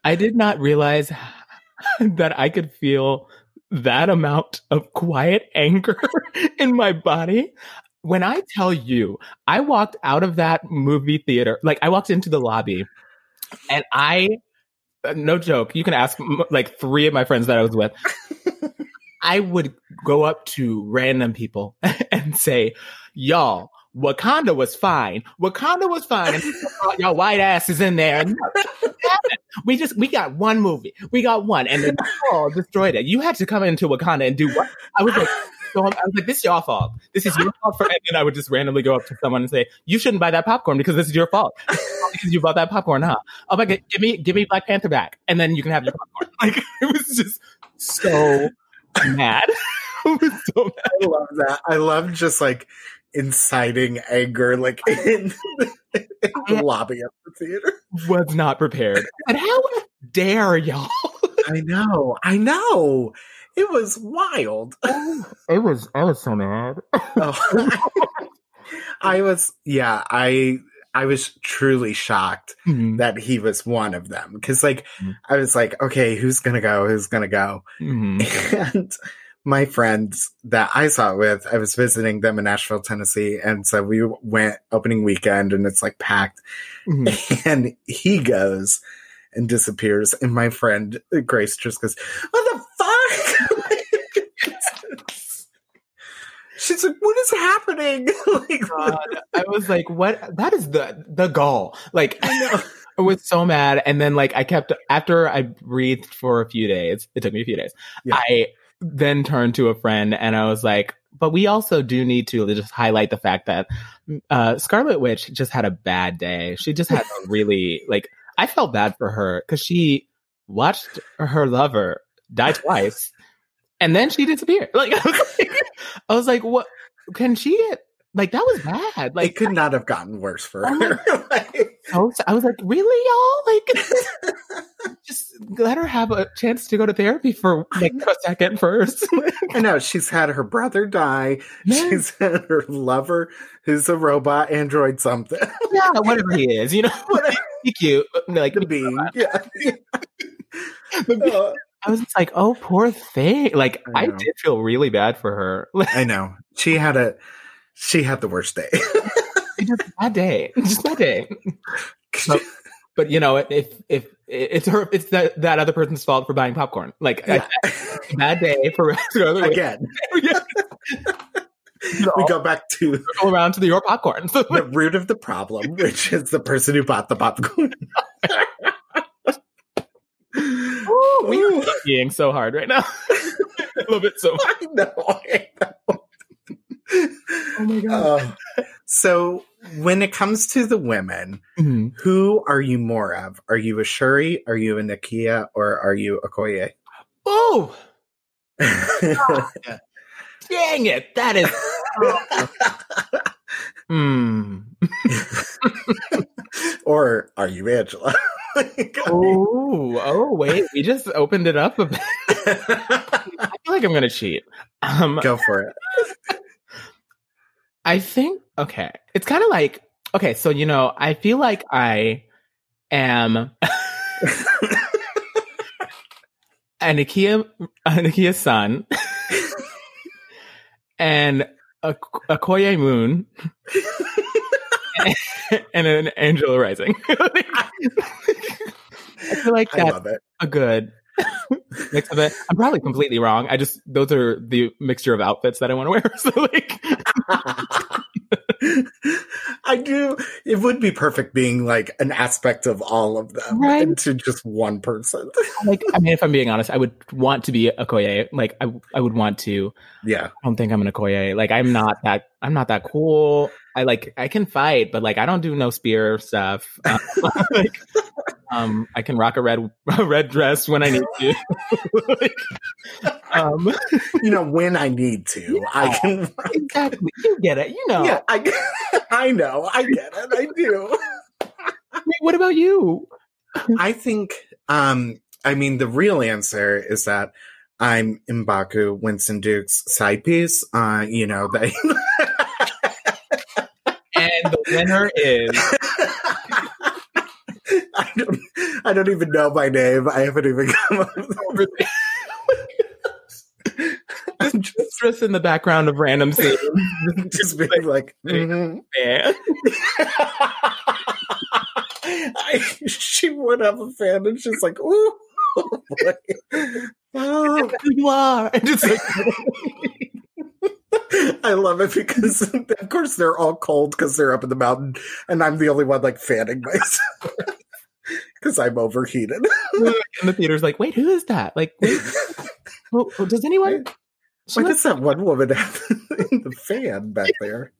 I did not realize that I could feel that amount of quiet anger in my body. When I tell you, I walked out of that movie theater, like I walked into the lobby and I, uh, no joke, you can ask like three of my friends that I was with. I would go up to random people and say, y'all, Wakanda was fine. Wakanda was fine. And y'all white asses in there. We just, we got one movie. We got one. And then all destroyed it. You had to come into Wakanda and do what? I was like, so I was like, this is your fault. This is your fault for, and then I would just randomly go up to someone and say, you shouldn't buy that popcorn because this is your fault. because you bought that popcorn, huh? Oh my God, give me, give me Black Panther back. And then you can have your popcorn. Like, it was just so mad. was so mad. I love that. I love just like inciting anger, like in, in the lobby of the theater. was not prepared. And how dare y'all? I know. I know. It was wild. It was I was so mad. Oh. I was, yeah, I, I was truly shocked Mhm. that he was one of them. Cause like, Mhm. I was like, okay, who's gonna go? Who's gonna go? Mhm. And my friends that I saw it with, I was visiting them in Nashville, Tennessee. And so we went opening weekend and it's like packed. Mhm. And he goes and disappears. And my friend Grace just goes, What the fuck? She's like, What is happening? like, God, I was like, what? That is the the goal. Like, I. I was so mad, and then like I kept after I breathed for a few days. It took me a few days. Yeah. I then turned to a friend and I was like, but we also do need to just highlight the fact that uh, Scarlet Witch just had a bad day. She just had a really like I felt bad for her because she watched her lover die twice, and then she disappeared. Like I was like, I was like, what? Can she? get? Like that was bad. Like it could not have gotten worse for Oh her. Like. I was like, really, y'all? Like, just let her have a chance to go to therapy for like a second first. I know she's had her brother die. Yeah. She's had her lover, who's a robot android something. yeah, whatever he is, you know, Whatever. cute. Like, the being. Yeah. the Uh, I was just like, oh, poor thing. Like, I I, did feel really bad for her. I know. She had a she had the worst day. just bad day, just bad day. But, but you know, if if it's her, it's that that other person's fault for buying popcorn. Like, Yeah. I- bad day for Witch. Again. we go back to Go around to the your popcorn. the root of the problem, which is the person who bought the popcorn. We are being so hard right now. I love it so much. I know. I know. Oh my god. Uh, so when it comes to the women, Mhm. who are you more of? Are you a Shuri? Are you a Nakia? Or are you Okoye? Oh, dang it! That is. Hmm. or are you Angela? Oh, oh, wait. We just opened it up a bit. I feel like I'm gonna cheat. Um, Go for it. I think okay. It's kind of like okay. So you know, I feel like I am a Nakia, a Nakia sun, and a, Okoye moon, and an Angela rising. I feel like I that's love it. a good mix of it. I'm probably completely wrong. I just those are the mixture of outfits that I want to wear. So like, I do. It would be perfect being like an aspect of all of them Right. into just one person. like I mean, if I'm being honest, I would want to be Okoye. Like I, I would want to. yeah. I don't think I'm an Okoye. Like I'm not that. I'm not that cool. I like I can fight, but like I don't do no spear stuff. Um, like, um, I can rock a red a red dress when I need to. like, um, You know, when I need to, I can. exactly. You get it. You know. Yeah, I, I know. I get it. I do. Wait, what about you? I think, um, I mean, the real answer is that I'm Mbaku, Winston Duke's side piece. Uh, you know, they. And the winner is I don't. I don't even know my name. I haven't even come up. With I'm just, just in the background of random scenes. just being like, mhm. Man. I, she would have a fan, and she's like, "Ooh, boy. Oh, who you are. And it's like, I love it because, of course, they're all cold because they're up in the mountain, and I'm the only one like fanning myself because I'm overheated. and the theater's like, wait, who is that? Like, wait, well, does anyone? Why does that one woman have in the fan back there?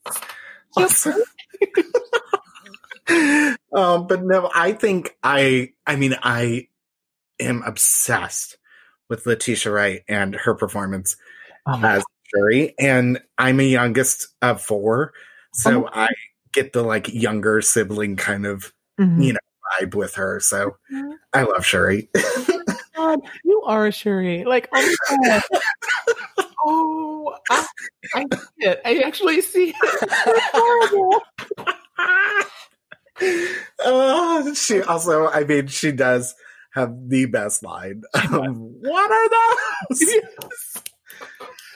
Awesome. um, but no, I think I. I mean, I am obsessed with Letitia Wright and her performance Oh as Shuri, and I'm a youngest of four, so Oh. I get the like younger sibling kind of God. you know vibe with her. So I love Shuri. God, you are a Shuri. Like, oh my God. Oh, I, I see it. I actually see it. Oh, she also, I mean, she does have the best line. Um, what are those? She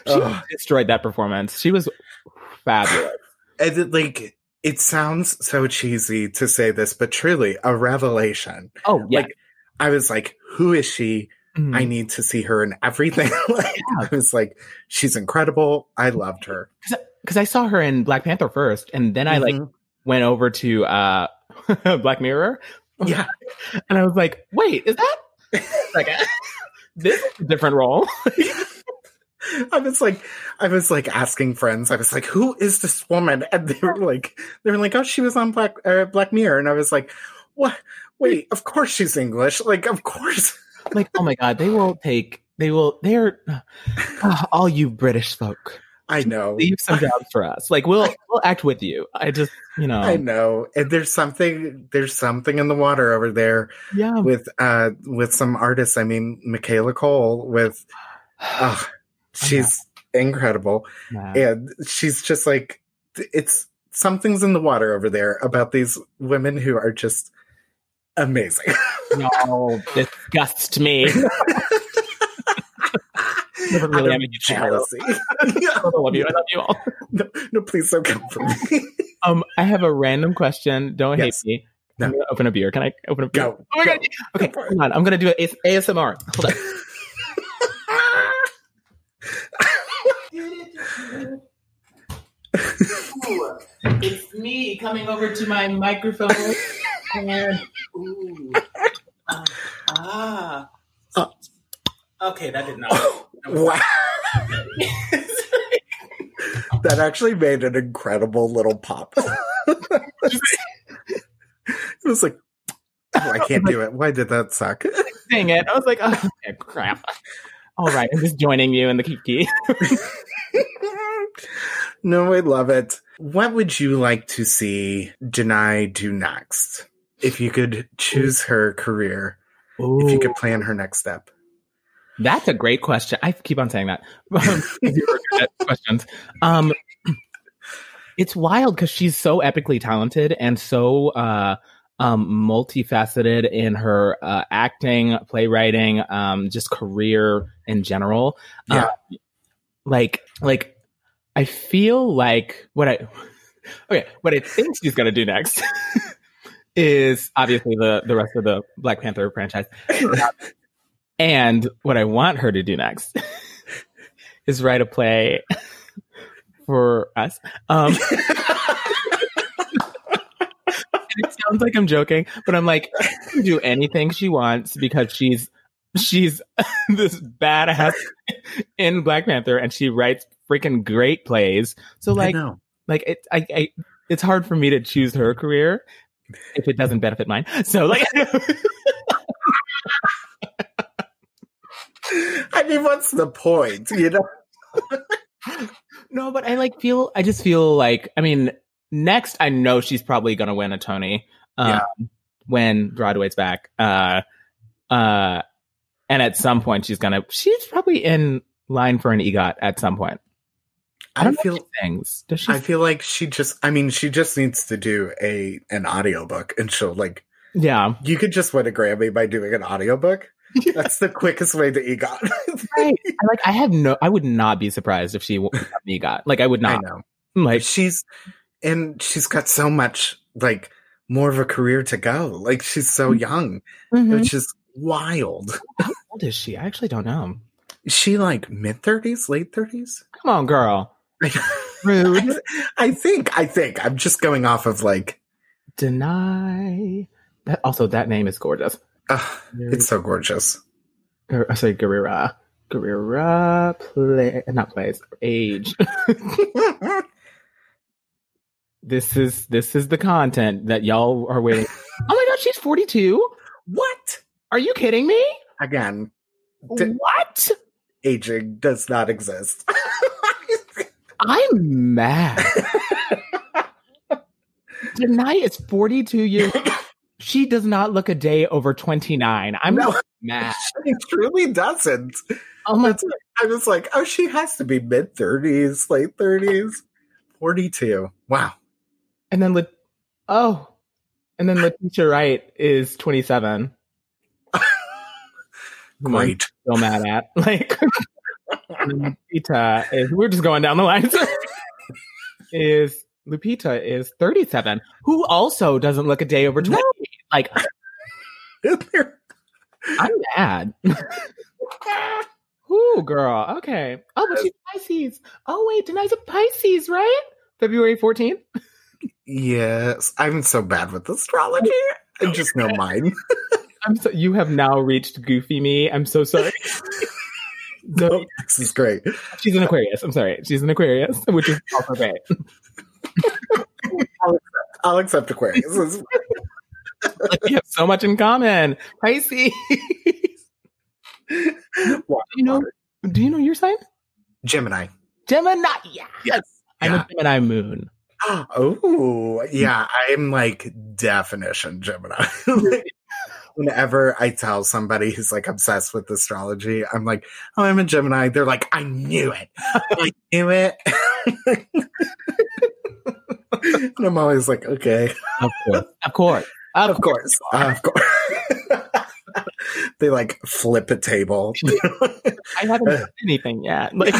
Ugh. destroyed that performance. She was fabulous. And it, like, it sounds so cheesy to say this, but truly a revelation. Oh, yeah. Like, I was like, who is she? Mhm. I need to see her in everything. like, Yeah. I was like, she's incredible. I loved her. because I saw her in Black Panther first, and then I like Mhm. went over to uh Black Mirror, yeah. and I was like, wait, is that like this is a different role? I was like, I was like asking friends. I was like, "Who is this woman?" And they were like, "They were like, oh, she was on Black uh, Black Mirror." And I was like, "What? Wait, of course she's English. Like, of course." like, oh my god, they won't take, they will, they're uh, all you British folk. I know. Leave some jobs for us. Like, we'll we'll act with you. I just, you know, I know. And there's something. There's something in the water over there yeah. with uh with some artists. I mean, Michaela Coel with. Oh, she's incredible. Yeah. and she's just like it's something's in the water over there about these women who are just amazing No, disgusts me. Never really of a jealousy I love you. I love you all. no, no please don't come for me Um, I have a random question. Don't Yes. hate me. No. I'm gonna open a beer. Can I open a beer? go Oh my god. Okay, Go hold on. I'm gonna do a AS- ASMR. Hold on. It's me coming over to my microphone. and, ooh, uh, ah. Okay, that did not. Wow. that actually made an incredible little pop. it was like, oh, I can't do it. Why did that suck? Dang it. I was like, oh, okay, crap. All right, I'm just joining you in the kiki. no, I love it. What would you like to see Danai do next? If you could choose her career, if you could plan her next step. That's a great question. I keep on saying that. questions. Um, it's wild because she's so epically talented and so uh, um, multifaceted in her uh, acting, playwriting, um, just career in general. Yeah. Uh, like, like, I feel like what I okay, what I think she's gonna do next is obviously the the rest of the Black Panther franchise. and what I want her to do next is write a play for us. Um, it sounds like I'm joking, but I'm like, do anything she wants because she's she's this badass in Black Panther, and she writes freaking great plays. So like, like it, I, I, it's hard for me to choose her career if it doesn't benefit mine. So like. I mean, what's the point? You know? no, but I like feel. I just feel like. I mean, next I know she's probably gonna win a Tony. Um, Yeah. When Broadway's back. Uh, uh, and at some point she's gonna. She's probably in line for an EGOT at some point. I I don't feel if she sings. Does she? I feel like she just I mean, she just needs to do a an audiobook and she'll like yeah. you could just win a Grammy by doing an audiobook. That's the quickest way to EGOT. Right. I, like I have no. I would not be surprised if she EGOT. Like I would I not. know. Like She's and she's got so much like more of a career to go. Like she's so young, mhm. which is wild. how old is she? I actually don't know. Is she like mid thirties, late thirties? Come on, girl. Rude. I think. I think. I'm just going off of like. Danai. That also that name is gorgeous. Uh, it's so gorgeous. Or, uh, sorry, Gurira. Gurira play not plays age. this is this is the content that y'all are waiting. oh my god, she's 42? what? Are you kidding me? Again, D- what? aging does not exist. I'm mad. Danai is 42 years. She does not look a day over 29. I'm No. mad. She truly doesn't. Oh my That's I was like, oh, she has to be mid thirties, late thirties, forty-two. Wow. And then, oh, and then Letitia Wright is 27. Great. still mad at. Like, Lupita is, we're just going down the line. is Lupita is 37, who also doesn't look a day over 20. Like, I'm mad. Ooh, girl. Okay. Oh, but she's Pisces. Oh, wait, Danai's a Pisces, right? February 14th? yes, I'm so bad with astrology. I just know mine. I'm so, you have now reached goofy me. I'm so sorry. No, this is great. she's an Aquarius. I'm sorry. She's an Aquarius, which is also great. I'll accept Aquarius. It's- Like, we have so much in common. Pisces. Water, you know- water. Do you know your sign? Gemini. Gemini. Yes. Yes. I'm Yeah. a Gemini moon. Oh, yeah. I'm like definition Gemini. Whenever I tell somebody who's like obsessed with astrology, I'm like, oh, I'm a Gemini. They're like, I knew it. I knew it. and I'm always like, okay, Of course. Of course. Of, of course, of course. they like flip a table. I haven't done anything yet. Like,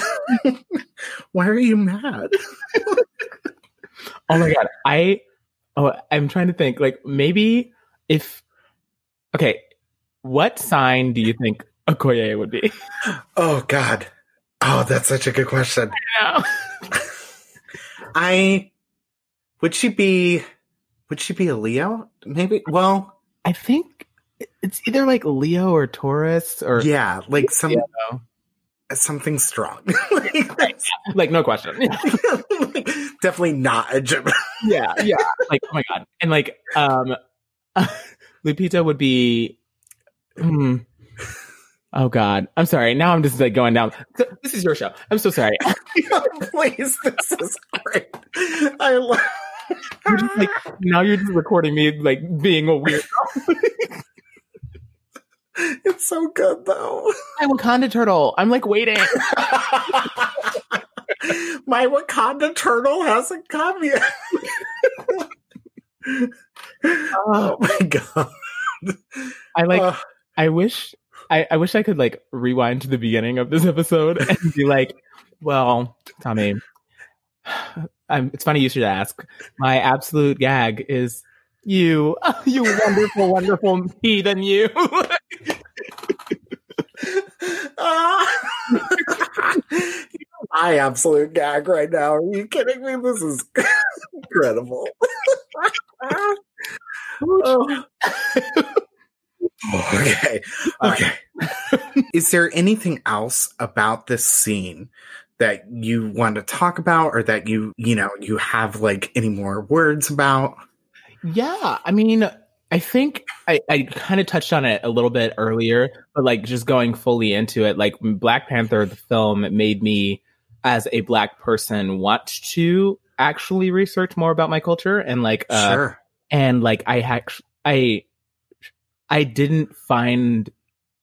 Why are you mad? oh my god. I oh I'm trying to think. Like maybe if okay, what sign do you think Okoye would be? Oh God. Oh, that's such a good question. No. I Would she be? Would she be a Leo? Maybe. Well, I think it's either like Leo or Taurus or yeah, like some you know, something strong. like, right. like no question. like, definitely not a Gemini. yeah, yeah. Like oh my god, and like um, Lupita would be. Hmm. Oh God, I'm sorry. Now I'm just like going down. This is your show. I'm so sorry. Please, this is great. I love. You're just, like, now you're just recording me like being a weird. it's so good though. My Wakanda turtle. I'm like waiting. My Wakanda turtle hasn't come yet. Oh my god. I like. Uh, I wish. I, I wish I could like rewind to the beginning of this episode and be like, "Well, Tommy, I'm, it's funny you should ask. My absolute gag is you, you wonderful, wonderful heathen, you." My absolute gag right now. Are you kidding me? This is incredible. oh. okay. Okay. is there anything else about this scene that you want to talk about or that you, you know, you have like any more words about? Yeah. I mean, I think I, I kind of touched on it a little bit earlier, but like just going fully into it, like Black Panther, the film, made me, as a Black person, want to actually research more about my culture and like, uh, sure. and like I had, I, I didn't find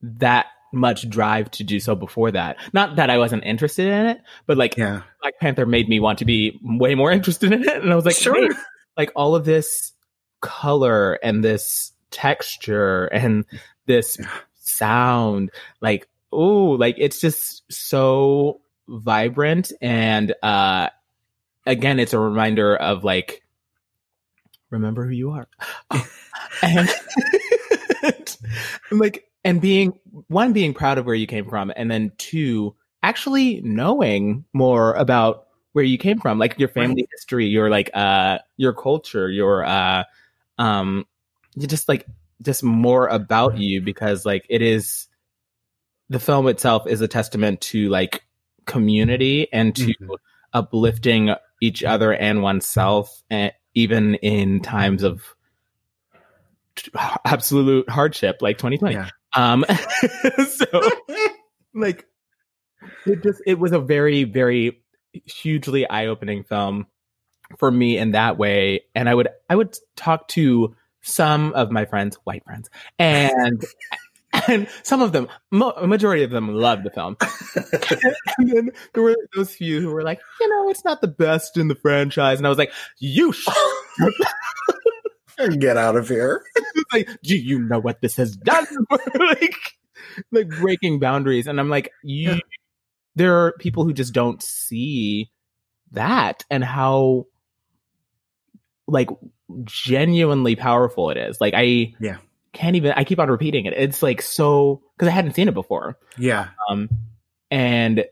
that much drive to do so before that. Not that I wasn't interested in it, but like Yeah. Black Panther made me want to be way more interested in it. And I was like, Sure. "Hey, like all of this color and this texture and this sound, like, oh, like it's just so vibrant. And uh again, it's a reminder of like, remember who you are. and, and like and being one being proud of where you came from and then two actually knowing more about where you came from like your family history your like uh your culture your uh um you just like just more about you because like it is the film itself is a testament to like community and to Mhm. uplifting each other and oneself and even in times of absolute hardship like 2020 Yeah. um so like it just it was a very very hugely eye-opening film for me in that way and i would i would talk to some of my friends white friends and and some of them mo- a majority of them loved the film and then there were those few who were like you know it's not the best in the franchise and i was like you sh- Get out of here. like, do you know what this has done? like, like breaking boundaries. And I'm like, you, there are people who just don't see that and how, like, genuinely powerful it is. Like, I Yeah. Can't even, I keep on repeating it. It's like so, because I hadn't seen it before. Yeah. Um, and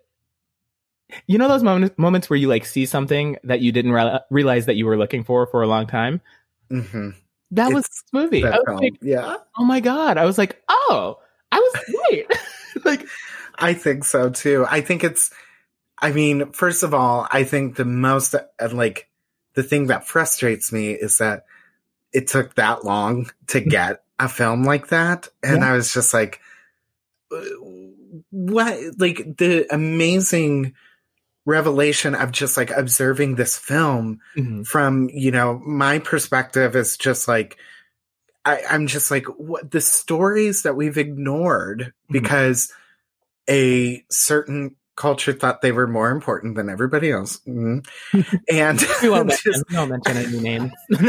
you know those moments moments where you like see something that you didn't re- realize that you were looking for for a long time. hmm That was It's this movie. Was like, yeah. oh my god! I was like, oh, I was right. like, I think so too. I think it's, I mean, first of all, I think the most, uh, like, the thing that frustrates me is that it took that long to get a film like that. And Yeah. I was just like, uh, what? Like, the amazing revelation of just like observing this film mhm, from you know my perspective is just like I, i'm just like what the stories that we've ignored because a certain culture thought they were more important than everybody else Mhm. and we won't mention, just- we won't mention any names.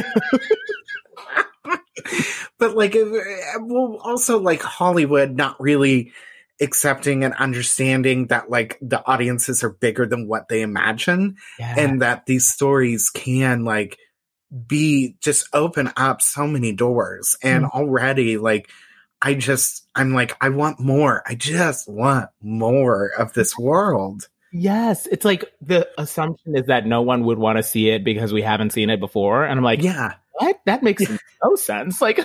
but like uh, well also like hollywood not really accepting and understanding that like the audiences are bigger than what they imagine yeah. and that these stories can like be just open up so many doors and Mm. already like i just i'm like i want more i just want more of this world Yes, it's like the assumption is that no one would want to see it because we haven't seen it before, and I'm like, Yeah. What? That makes no sense. Like,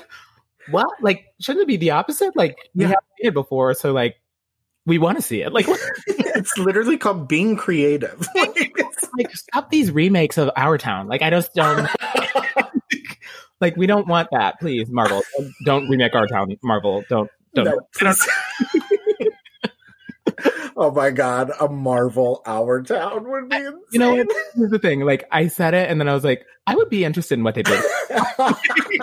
what? Like, shouldn't it be the opposite? Like, we Yeah. haven't seen it before, so like, we want to see it. Like, it's literally called being creative. like stop these remakes of Our Town. Like, I just don't. like, we don't want that, please, Marvel. Don't, don't remake Our Town, Marvel. Don't. Don't. No, please. Oh my god, a Marvel Our Town would be insane. You know, here's the thing. Like, I said it, and then I was like, I would be interested in what they did.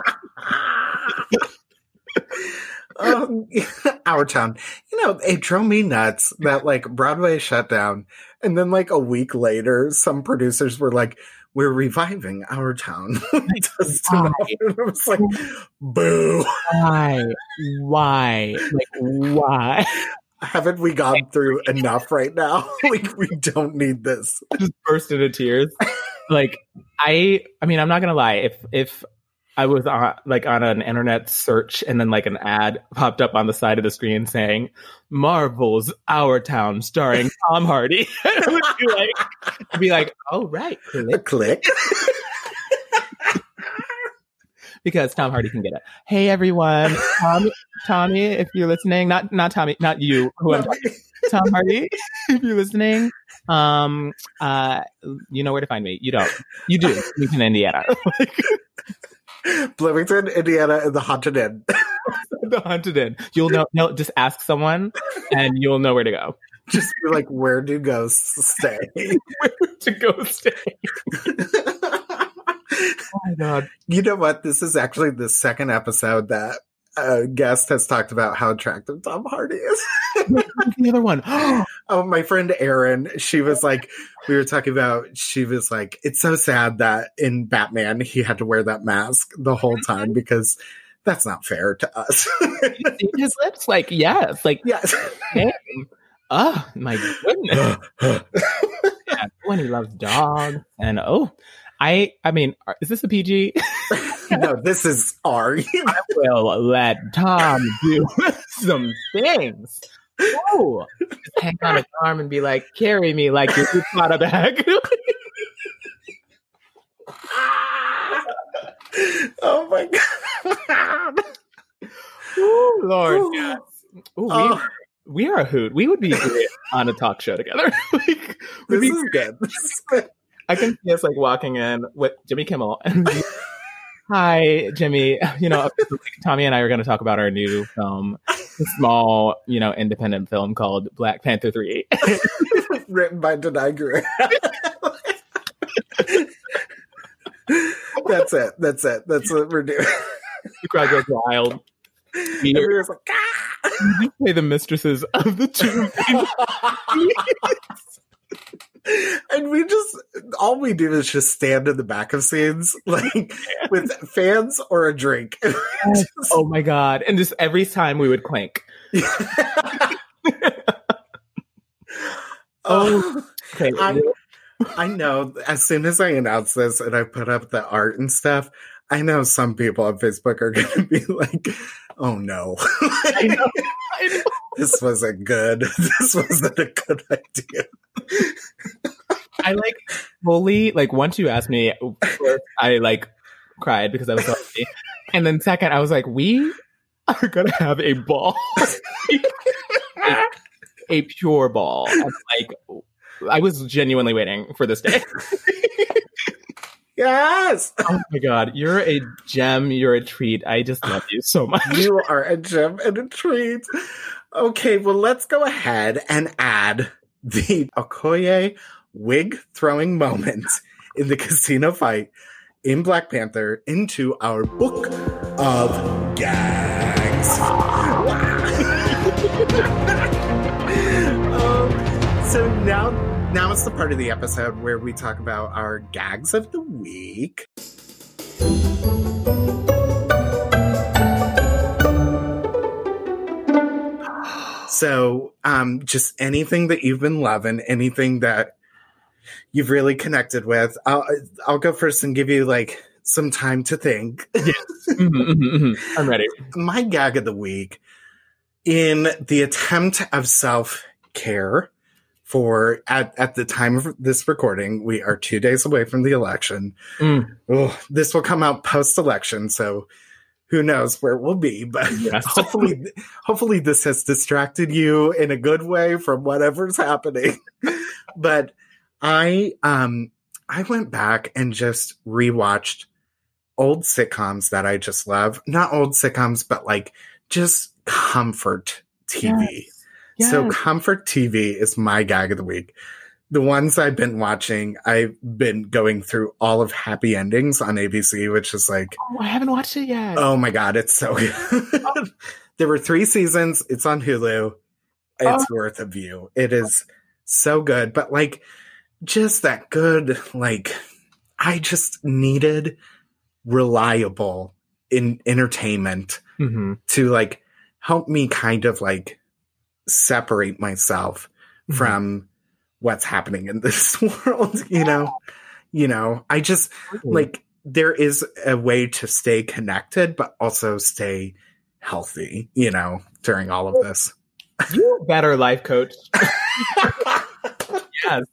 um, Our Town. You know, it drove me nuts that like Broadway shut down, and then like a week later, some producers were like, "We're reviving Our Town." Just why? and I was like, "Boo!" Why? Why? Like, why? Haven't we gone through enough right now? like, we don't need this. just burst into tears. Like I, I mean, I'm not gonna lie. If if I was on like on an internet search and then like an ad popped up on the side of the screen saying Marvel's Our Town starring Tom Hardy, I would be like, I'd be like, oh right, A click. Because Tom Hardy can get it. Hey everyone, Tommy, Tommy, if you're listening, not not Tommy, not you, who I'm talking Tom Hardy, if you're listening, um, uh, you know where to find me. You don't. You do. Bloomington, Indiana. Bloomington, Indiana, and the Haunted Inn. the haunted inn. You'll know. No, just ask someone, and you'll know where to go. Just be like, where do ghosts stay? Where to go stay. Oh my god. you know what? This is actually the second episode that a guest has talked about how attractive Tom Hardy is. the other one. Oh, my friend Erin, she was like, we were talking about, she was like, it's so sad that in Batman he had to wear that mask the whole mm-hmm. time because that's not fair to us. His lips. Like yes. Like yes. Oh my goodness. Yeah, when he loves dogs and oh, I. I mean, is this a PG? no, this is R. I will let Tom do some things. Oh, hang on his arm and be like, "Carry me like your Prada bag." oh my god. Ooh, Lord, yes. Ooh, we, Oh, we are a hoot. We would be great on a talk show together. like, this we'd be is good. This is good. I can see us like walking in with Jimmy Kimmel and hi Jimmy. You know, Tommy and I are going to talk about our new film, a small, you know, independent film called Black Panther Three. Written by Danai Gurira. That's it. That's it. That's what we're doing. the crowd goes wild. We Everyone's like, "Ah!" play the mistresses of the two. and we just all we do is just stand in the back of scenes, like with fans or a drink. Just- oh my god! And just every time we would clank. Oh, oh, Okay, I, I know. As soon as I announce this and I put up the art and stuff, I know some people on Facebook are going to be like, "Oh no, I know. I know. This wasn't good. This wasn't a good idea." I like fully like once you asked me, first, I like cried because I was so happy, and then second, I was like, we are gonna have a ball, a, a pure ball. And, like, I was genuinely waiting for this day. Yes, Oh my god, you're a gem. You're a treat. I just love you so much. you are a gem and a treat. Okay, well, let's go ahead and add the Okoye wig throwing moment in the casino fight in Black Panther into our book of gags. um, so now, now it's the part of the episode where we talk about our gags of the week. So, um, just anything that you've been loving, anything that you've really connected with. I'll I'll go first and give you like some time to think. Mhm, mhm, mhm. I'm ready. My gag of the week, in the attempt of self care for at, at the time of this recording, we are two days away from the election. Mm. Oh, this will come out post election, so who knows where we'll be, but Yes. hopefully hopefully this has distracted you in a good way from whatever's happening. but I um I went back and just rewatched old sitcoms that I just love. Not old sitcoms, but like just comfort TV. So Yes. comfort TV is my gag of the week. The ones I've been watching, I've been going through all of Happy Endings on ABC, which is like, Oh, I haven't watched it yet. oh my god, it's so good. there were three seasons. It's on Hulu. It's worth a view. It is so good, but like, just that good. Like, I just needed reliable in entertainment hmm to like help me kind of like separate myself Mhm. from what's happening in this world you know you know i just like there is a way to stay connected but also stay healthy you know during all of this You're a better life coach. yes.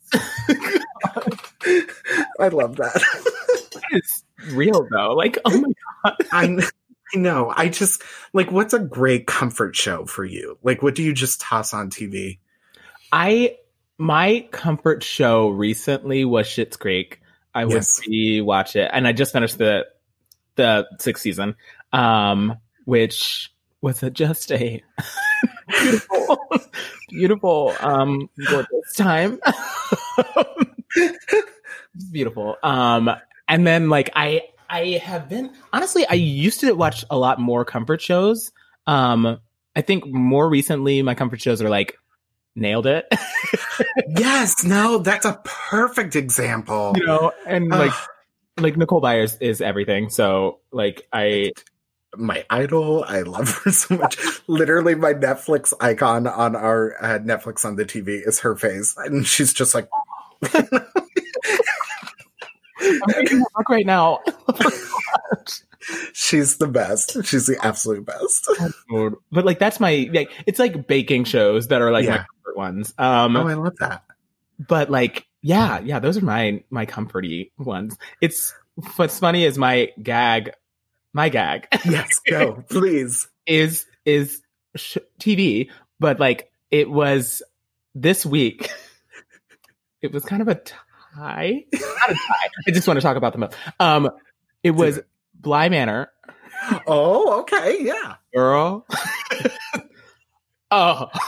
i love that It's real though. Like, oh my god. I, I know i just like what's a great comfort show for you like what do you just toss on tv I my comfort show recently was Schitt's Creek. I would Yes. rewatch it, and I just finished the the sixth season, um, which was a, just a beautiful, beautiful, um, gorgeous time. beautiful. Um, and then like I I have been honestly, I used to watch a lot more comfort shows. Um, I think more recently my comfort shows are like nailed it, yes no that's a perfect example you know, and like like Nicole Byers is everything. So like I my idol. I love her so much. Literally, my Netflix icon on our uh, Netflix on the TV is her face, and she's just like, I'm reading her book right now. she's the best. She's the absolute best. but like that's my like it's like baking shows that are like my Yeah. comfort ones. Um Oh, I love that. but like yeah yeah those are my my comforty ones it's what's funny is my gag my gag Yes, go please. is is sh- tv but like it was this week it was kind of a tie not a tie i just want to talk about them um it was. Bly manor Oh, okay, yeah. girl oh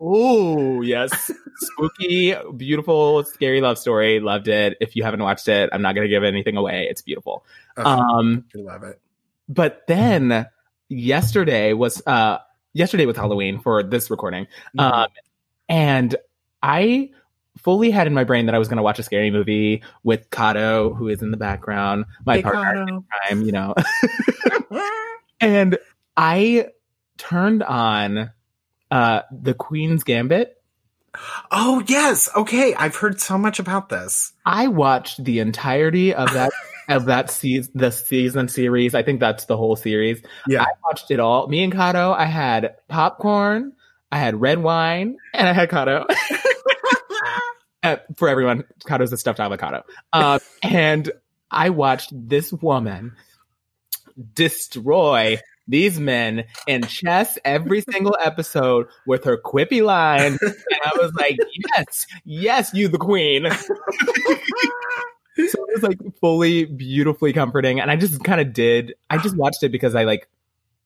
Oh, yes. Spooky, beautiful, scary love story. Loved it. If you haven't watched it, I'm not going to give anything away. It's beautiful. Okay, Um, I love it. but then yesterday was uh yesterday was Halloween for this recording. Mm-hmm. Um and I fully had in my brain that I was going to watch a scary movie with Kato who is in the background, my Hey, partner Kato. in crime, you know. and I turned on uh the Queen's Gambit oh yes, okay. I've heard so much about this. I watched the entirety of that of that season, the season series. I think that's the whole series. Yeah. I watched it all. Me and Kato. I had popcorn, I had red wine, and I had Kato. Uh, for everyone, avocado is a stuffed avocado. Um, and I watched this woman destroy these men in chess every single episode with her quippy line. And I was like, yes, yes, you the queen. so it was like fully beautifully comforting. And I just kind of did, I just watched it because I like,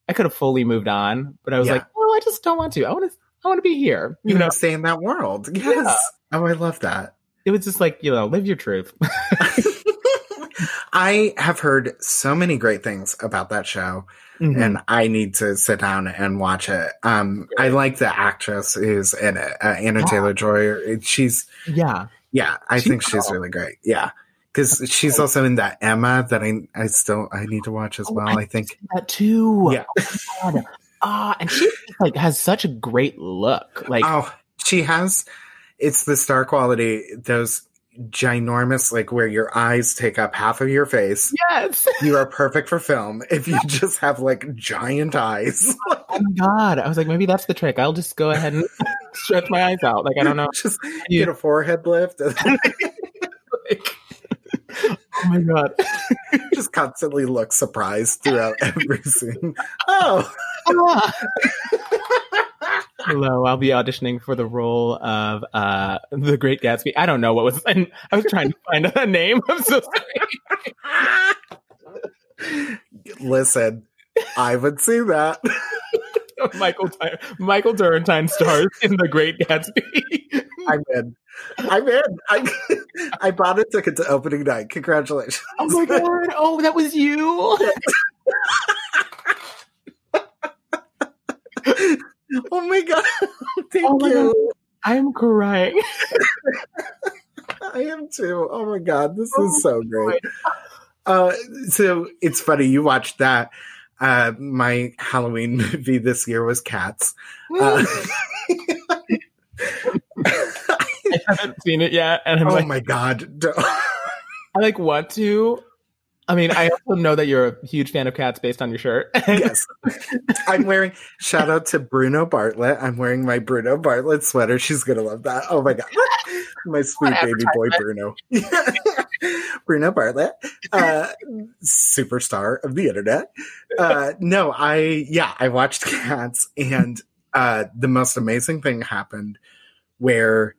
I could have fully moved on, but I was Yeah. like, oh, I just don't want to. I want to, I want to be here. You You know, stay in that world. Yes. Oh, I love that. it was just like, you know, live your truth. I have heard so many great things about that show. Mhm. and I need to sit down and watch it. Um, I like the actress who's in it, uh, Anna Yeah. Taylor Joy. She's yeah. yeah, I She's think she's cool. really great. Yeah, because she's also in that Emma that I I still I need to watch as Oh, well. I I think That too. Yeah. Oh. Ah, and she like has such a great look. Like, oh she has it's the star quality those ginormous like where your eyes take up half of your face. yes. You are perfect for film if you just have like giant eyes. Oh my god. I was like, maybe that's the trick. I'll just go ahead and stretch my eyes out. Like I don't know. Just get a forehead lift. Like, oh my god. just constantly look surprised throughout every scene. Oh, ah. Hello, I'll be auditioning for the role of uh the Great Gatsby. I don't know what was I, I was trying to find a name. I'm so sorry. listen, I would see that. Michael Ty- Michael Turrentine stars in the Great Gatsby. I'm in. I'm in. I, I bought a ticket to opening night. Congratulations. oh my god! Oh, that was you. Oh my god. Thank Oh my you. I'm crying. I am too. Oh my god, this Oh is so great. Uh, so it's funny you watched that. Uh, my Halloween movie this year was Cats. Uh, I haven't seen it yet, and I'm oh like, my god, I like want to. I mean, I also know that you're a huge fan of cats based on your shirt. yes, I'm wearing. Shout out to Bruno Bartlett. I'm wearing my Bruno Bartlett sweater. She's gonna love that. Oh my god, my sweet baby boy Bruno. Bruno Bartlett, uh, superstar of the internet. Uh, no, I yeah, I watched Cats, and uh, the most amazing thing happened where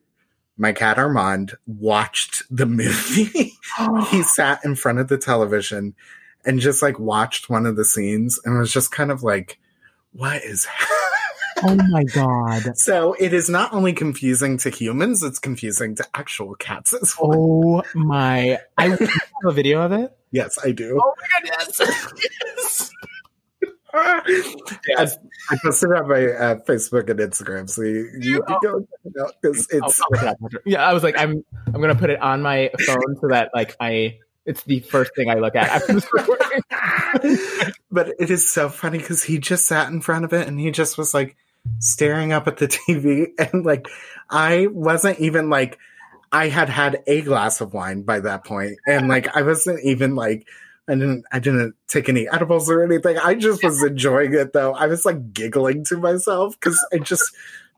my cat Armand watched the movie. Oh. he sat in front of the television and just like watched one of the scenes and was just kind of like, what is oh my god! so it is not only confusing to humans, it's confusing to actual cats as well. Oh my! I have a video of it. Yes, I do. Oh my goodness! Yes. I posted it on my uh, Facebook and Instagram, so you, you can go check it out because I'll- it's I'll it yeah, I was like, I'm I'm gonna put it on my phone so that like I it's the first thing I look at after this but it is so funny because he just sat in front of it and he just was like staring up at the TV and like I wasn't even like I had had a glass of wine by that point and like I wasn't even like I didn't I didn't take any edibles or anything. I just was enjoying it though. I was like giggling to myself because I just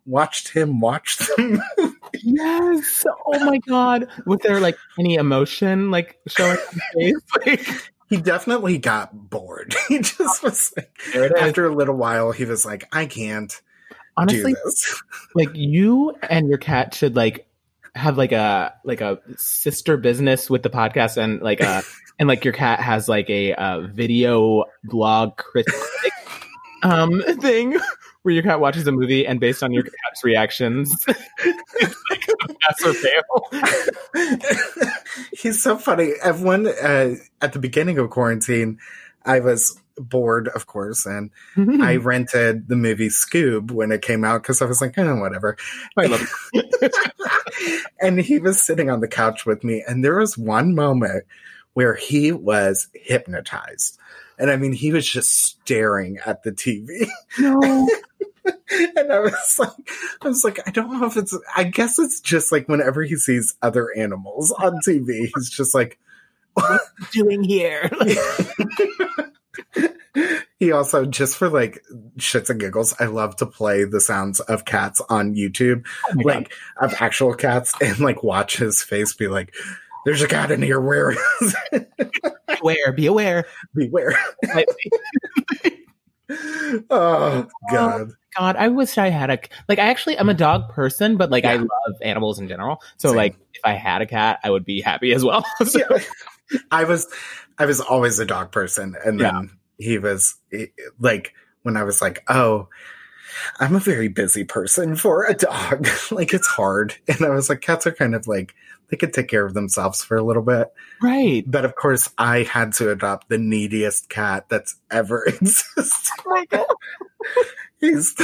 watched him watch them. yes. Oh my god. Was there like any emotion like showing? Like, he definitely got bored. He just was like there it is. after a little while he was like, I can't Honestly, do this. like you and your cat should like have like a like a sister business with the podcast and like uh and like your cat has like a uh, video blog critic um thing where your cat watches a movie and based on your cat's reactions it's like a pass or fail He's so funny. Everyone uh, at the beginning of quarantine, I was bored, of course, and I rented the movie Scoob when it came out because I was like, oh, whatever. I love and he was sitting on the couch with me, and there was one moment where he was hypnotized. And I mean, he was just staring at the TV. no and I was like, I was like, I don't know if it's, I guess it's just like whenever he sees other animals on TV, he's just like, doing here he also just for like shits and giggles i love to play the sounds of cats on youtube Oh my God. like of actual cats and like watch his face be like there's a cat in here where beware be aware beware oh god oh, God, I wish I had a like. I actually I'm a dog person, but like I love animals in general. So Same. like, if I had a cat, I would be happy as well. So- Yeah. i was i was always a dog person and then Yeah. he was he- like when i was like oh i'm a very busy person for a dog like it's hard and i was like cats are kind of like they could take care of themselves for a little bit. Right. but of course i had to adopt the neediest cat that's ever existed. My God, he's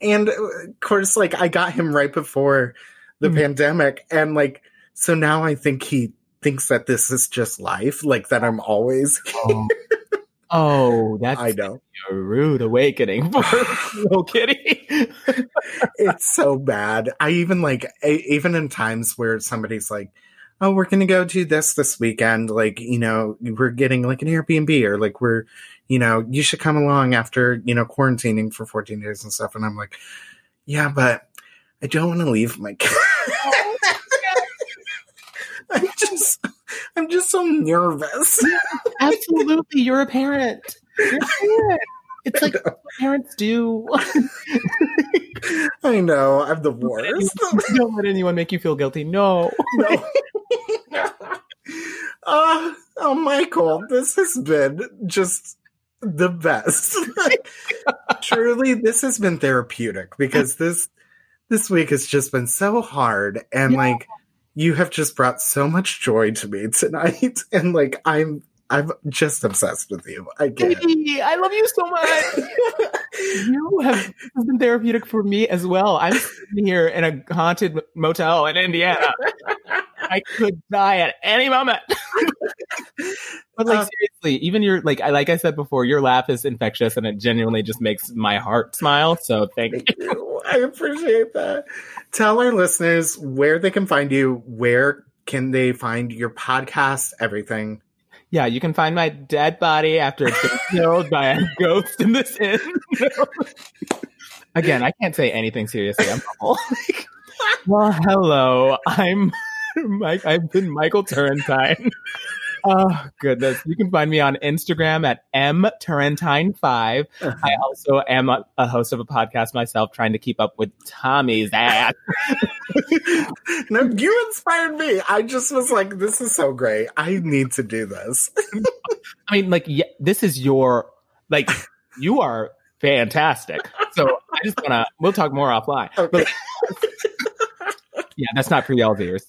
and of course like i got him right before the Mhm. pandemic and like so now i think he thinks that this is just life like that i'm always Oh, oh that's i know. a rude awakening for little kitty. it's so bad. I even like a- even in times where somebody's like oh we're gonna go do this this weekend like you know we're getting like an airbnb or like we're you know you should come along after you know quarantining for 14 days and stuff and i'm like yeah but I don't want to leave my cat. I'm just, I'm just so nervous. Absolutely, you're a parent. You're a parent. It's like what parents do. I know I'm the worst. Don't let anyone make you feel guilty. No. no. uh, oh, Michael, this has been just the best. Truly, this has been therapeutic because this this week has just been so hard and yeah. like you have just brought so much joy to me tonight and like i'm i'm just obsessed with you. I get Baby, i love you so much. You have been therapeutic for me as well. I'm sitting here in a haunted motel in indiana. I could die at any moment. But like uh, seriously even your like i like i said before your laugh is infectious and it genuinely just makes my heart smile so thank, thank you. you. I appreciate that tell our listeners where they can find you, where can they find your podcast, everything. Yeah, you can find my dead body after it's been killed by a ghost in this inn. Again, I can't say anything seriously. I'm well, hello. I'm Mike. I've been Michael Turrentine. Oh goodness! You can find me on Instagram at m Turrentine 5 uh-huh. I also am a, a, host of a podcast myself, trying to keep up with Tommy's ass. no, you inspired me. I just was like, "This is so great. I need to do this." I mean, like, yeah, this is your like, you are fantastic. So I just wanna. We'll talk more offline. Okay. But, yeah, that's not for y'all's ears.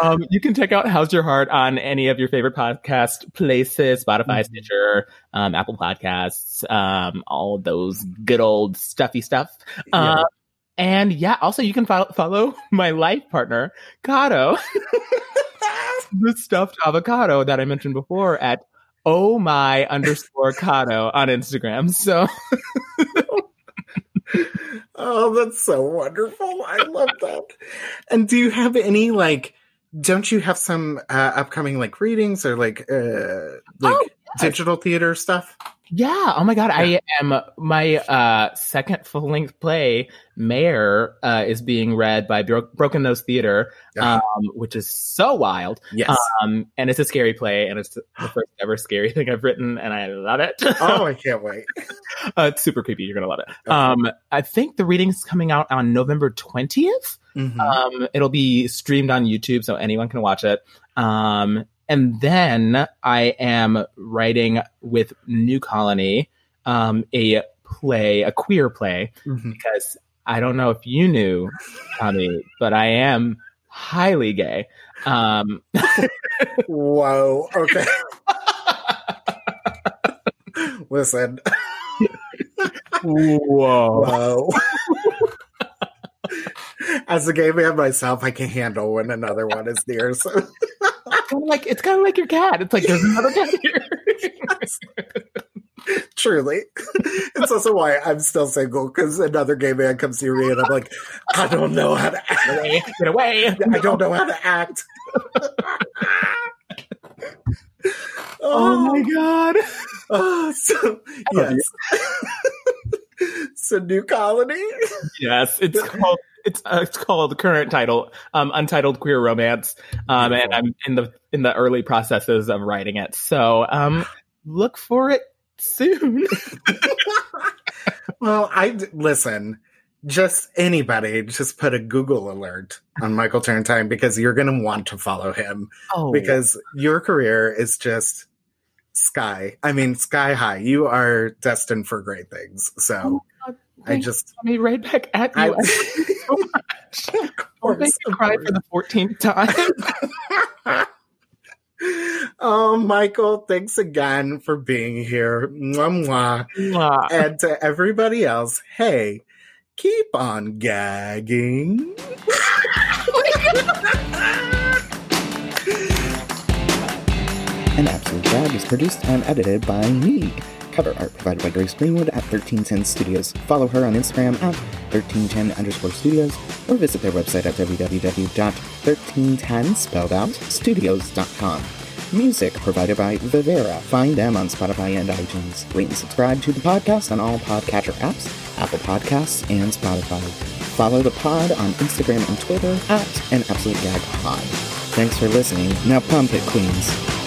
Um, you can check out How's Your Heart on any of your favorite podcast places, Spotify, mm-hmm. Stitcher, um, Apple Podcasts, um, all those good old stuffy stuff. Yeah. Uh, and yeah, also you can follow, follow my life partner, Kato, the stuffed avocado that I mentioned before at oh my underscore Kato on Instagram. So. oh, that's so wonderful. I love that. And do you have any like don't you have some uh, upcoming like readings or like uh like oh, yes. digital theater stuff? Yeah. Oh my god, yeah. I am my uh second full length play, Mayor, uh, is being read by Bro- Broken Nose Theater, um, which is so wild. Yes. Um, and it's a scary play, and it's the first ever scary thing I've written, and I love it. oh, I can't wait. uh, it's super creepy. You're gonna love it. Okay. Um, I think the reading's coming out on November twentieth. Mm-hmm. Um, it'll be streamed on YouTube, so anyone can watch it. Um, and then I am writing with New Colony um, a play, a queer play, mm-hmm. because I don't know if you knew, Tommy, but I am highly gay. Um, Whoa. Okay. Listen. Whoa. Whoa. As a gay man myself, I can handle when another one is near. So kind of like it's kind of like your cat. It's like there's another cat here. Truly, it's also why I'm still single because another gay man comes near me and I'm like, I don't know how to act. Get away! Get away. I don't know how to act. oh, oh, my oh. god! Oh, so yes. so new colony. Yes, it's called it's uh, it's called the current title, um, Untitled Queer Romance, um, and I'm in the in the early processes of writing it. So um, look for it soon. well, I listen. Just anybody, just put a Google alert on Michael Turrentine because you're going to want to follow him oh. because your career is just sky. I mean, sky high. You are destined for great things. So. Oh I just me right back at you. I, so much. Course, make me cry for the fourteenth time. oh, Michael, thanks again for being here. Mwah, mwah. Mwah. And to everybody else, hey, keep on gagging. An Absolute Gag is produced and edited by me. Cover art provided by Grace Greenwood at 1310 Studios. Follow her on Instagram at 1310 underscore studios or visit their website at www.1310 spelled out studios.com. Music provided by Vivera. Find them on Spotify and iTunes. Rate and subscribe to the podcast on all podcatcher apps, Apple Podcasts, and Spotify. Follow the pod on Instagram and Twitter at an absolute gag pod. Thanks for listening. Now pump it, Queens.